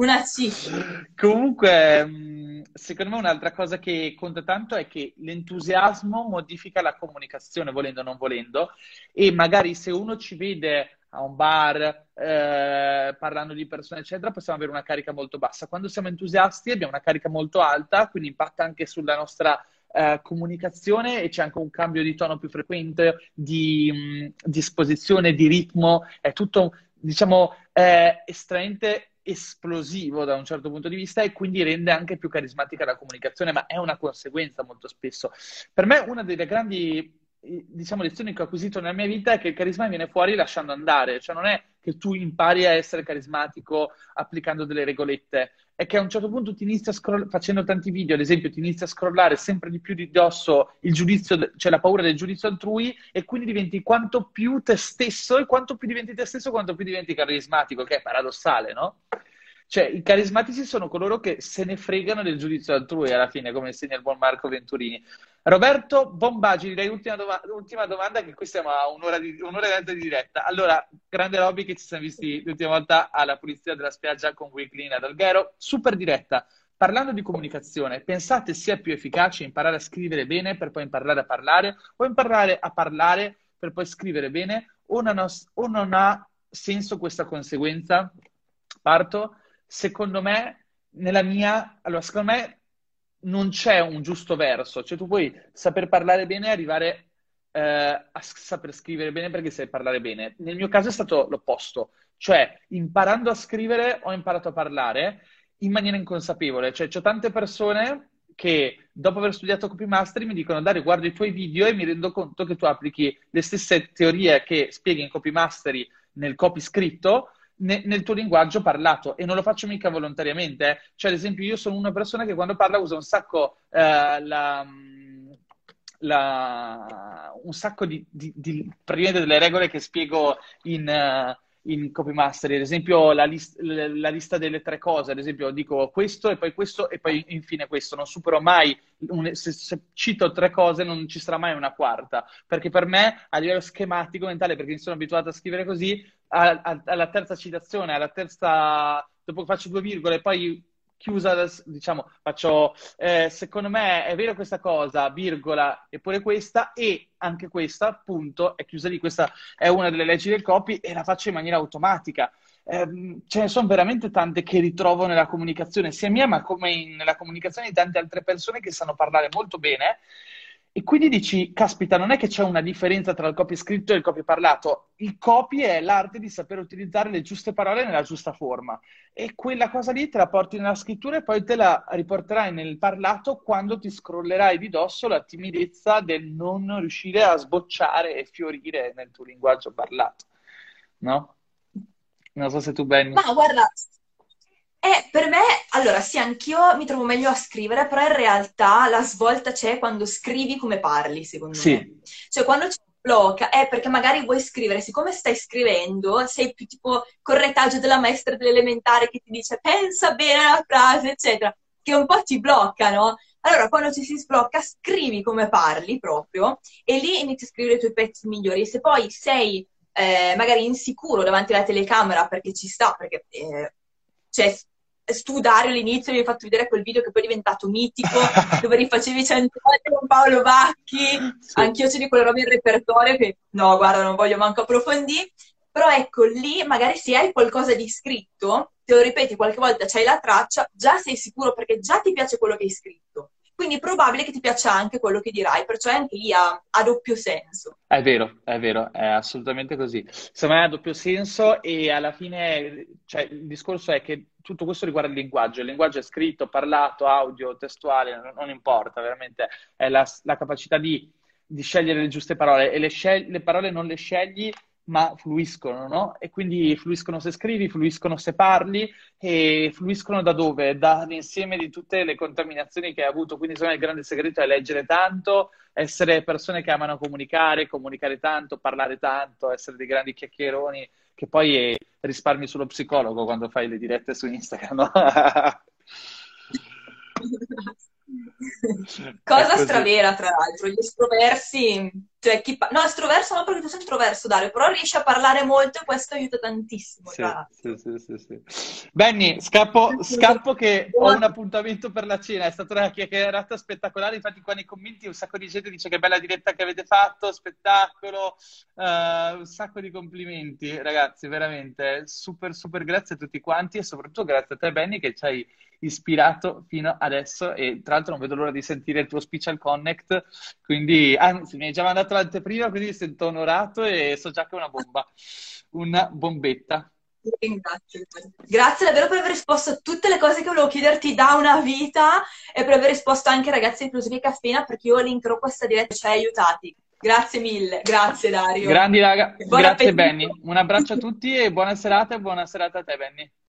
una C. Comunque secondo me un'altra cosa che conta tanto è che l'entusiasmo modifica la comunicazione, volendo o non volendo, e magari se uno ci vede a un bar, eh, parlando di persone, eccetera, possiamo avere una carica molto bassa. Quando siamo entusiasti abbiamo una carica molto alta, quindi impatta anche sulla nostra eh, comunicazione e c'è anche un cambio di tono più frequente, di, mh, di esposizione, di ritmo, è tutto, diciamo, eh, estraente esplosivo da un certo punto di vista e quindi rende anche più carismatica la comunicazione, ma è una conseguenza molto spesso. Per me una delle grandi diciamo, lezioni che ho acquisito nella mia vita è che il carisma viene fuori lasciando andare, cioè non è che tu impari a essere carismatico applicando delle regolette, è che a un certo punto ti inizi a scrollare, facendo tanti video, ad esempio, ti inizi a scrollare sempre di più di dosso il giudizio, cioè la paura del giudizio altrui e quindi diventi quanto più te stesso e quanto più diventi te stesso, quanto più diventi carismatico, che è paradossale, no? Cioè, i carismatici sono coloro che se ne fregano del giudizio altrui alla fine, come insegna il buon Marco Venturini. Roberto Bombagi, direi ultima, doma- ultima domanda, che qui siamo a un'ora, di, un'ora e mezza di diretta. Allora, grande Robby che ci siamo visti l'ultima volta alla pulizia della spiaggia con Weekly ad Alghero, super diretta. Parlando di comunicazione, pensate sia più efficace imparare a scrivere bene per poi imparare a parlare o imparare a parlare per poi scrivere bene o non ha, o non ha senso questa conseguenza? Parto secondo me, nella mia, allora, secondo me non c'è un giusto verso, cioè tu puoi saper parlare bene e arrivare eh, a saper scrivere bene perché sai parlare bene. Nel mio caso è stato l'opposto, cioè imparando a scrivere ho imparato a parlare in maniera inconsapevole, cioè ho tante persone che dopo aver studiato copy master mi dicono Dario guardo i tuoi video e mi rendo conto che tu applichi le stesse teorie che spieghi in copy mastery nel copy scritto ne, nel tuo linguaggio parlato e non lo faccio mica volontariamente. Eh. Cioè, ad esempio, io sono una persona che quando parla usa un sacco eh, la, la, un sacco di, di, di, delle regole che spiego in, uh, in copy mastery, ad esempio la, list, la, lista delle tre cose, ad esempio dico questo e poi questo e poi infine questo, non supero mai, un, se, se, cito tre cose non ci sarà mai una quarta, perché per me a livello schematico mentale, perché mi sono abituato a scrivere così, a, a, alla terza citazione, alla terza, dopo faccio due virgole e poi chiusa, diciamo, faccio, eh, secondo me è vero questa cosa, virgola, eppure questa, e anche questa, appunto, è chiusa lì, questa è una delle leggi del copy e la faccio in maniera automatica. Eh, ce ne sono veramente tante che ritrovo nella comunicazione, sia mia, ma come in, nella comunicazione di tante altre persone che sanno parlare molto bene e quindi dici, caspita, non è che c'è una differenza tra il copy scritto e il copy parlato. Il copy è l'arte di saper utilizzare le giuste parole nella giusta forma. E quella cosa lì te la porti nella scrittura e poi te la riporterai nel parlato quando ti scrollerai di dosso la timidezza del non riuscire a sbocciare e fiorire nel tuo linguaggio parlato. No? Non so se tu, Benny. Ma guarda, eh, per me, allora sì, anch'io mi trovo meglio a scrivere, però in realtà la svolta c'è quando scrivi come parli, secondo sì. me. Cioè, quando c'è blocca è perché magari vuoi scrivere, siccome stai scrivendo, sei più tipo col retaggio della maestra dell'elementare che ti dice pensa bene alla frase, eccetera, che un po' ti blocca, no? Allora, quando ci si sblocca, scrivi come parli proprio e lì inizi a scrivere i tuoi pezzi migliori. Se poi sei eh, magari insicuro davanti alla telecamera perché ci sta, perché eh, cioè, tu Dario all'inizio mi hai fatto vedere quel video che poi è diventato mitico, dove rifacevi cento volte con Paolo Bacchi, sì. anch'io c'è di quella roba in repertorio che no, guarda, non voglio manco approfondire, però ecco, lì magari se hai qualcosa di scritto, te lo ripeti qualche volta, c'hai la traccia, già sei sicuro perché già ti piace quello che hai scritto. Quindi è probabile che ti piaccia anche quello che dirai, perciò è anche lì a, a doppio senso. È vero, è vero, è assolutamente così. Secondo me ha doppio senso e alla fine, cioè, il discorso è che tutto questo riguarda il linguaggio. Il linguaggio è scritto, parlato, audio, testuale, non, non importa, veramente è la, la capacità di, di, scegliere le giuste parole e le, scegli, le parole non le scegli ma fluiscono, no? E quindi fluiscono se scrivi, fluiscono se parli e fluiscono da dove? Dall'insieme di tutte le contaminazioni che hai avuto. Quindi, secondo me, il grande segreto è leggere tanto, essere persone che amano comunicare, comunicare tanto, parlare tanto, essere dei grandi chiacchieroni, che poi risparmi sullo psicologo quando fai le dirette su Instagram, no? Cosa stravera, tra l'altro, gli estroversi, cioè chi pa- no, estroverso no perché tu sei introverso, Dario, però riesci a parlare molto e questo aiuta tantissimo. Sì, sì, sì, sì, Benny, scappo, scappo che ho un appuntamento per la cena, è stata una chiacchierata spettacolare, infatti qua nei commenti un sacco di gente dice che bella diretta che avete fatto, spettacolo, uh, un sacco di complimenti, ragazzi, veramente, super, super grazie a tutti quanti e soprattutto grazie a te, Benny, che ci hai ispirato fino adesso e tra l'altro non vedo l'ora di sentire il tuo speech al Connect, quindi anzi mi hai già mandato l'anteprima, quindi mi sento onorato e so già che è una bomba, una bombetta. Ringrazio. Grazie davvero per aver risposto a tutte le cose che volevo chiederti da una vita e per aver risposto anche ragazzi di Filosofia Caffeina perché io linkerò questa diretta e ci hai aiutati. Grazie mille, grazie Dario. Grandi raga, grazie appetito. Benny. Un abbraccio a tutti e buona serata e buona serata a te Benny.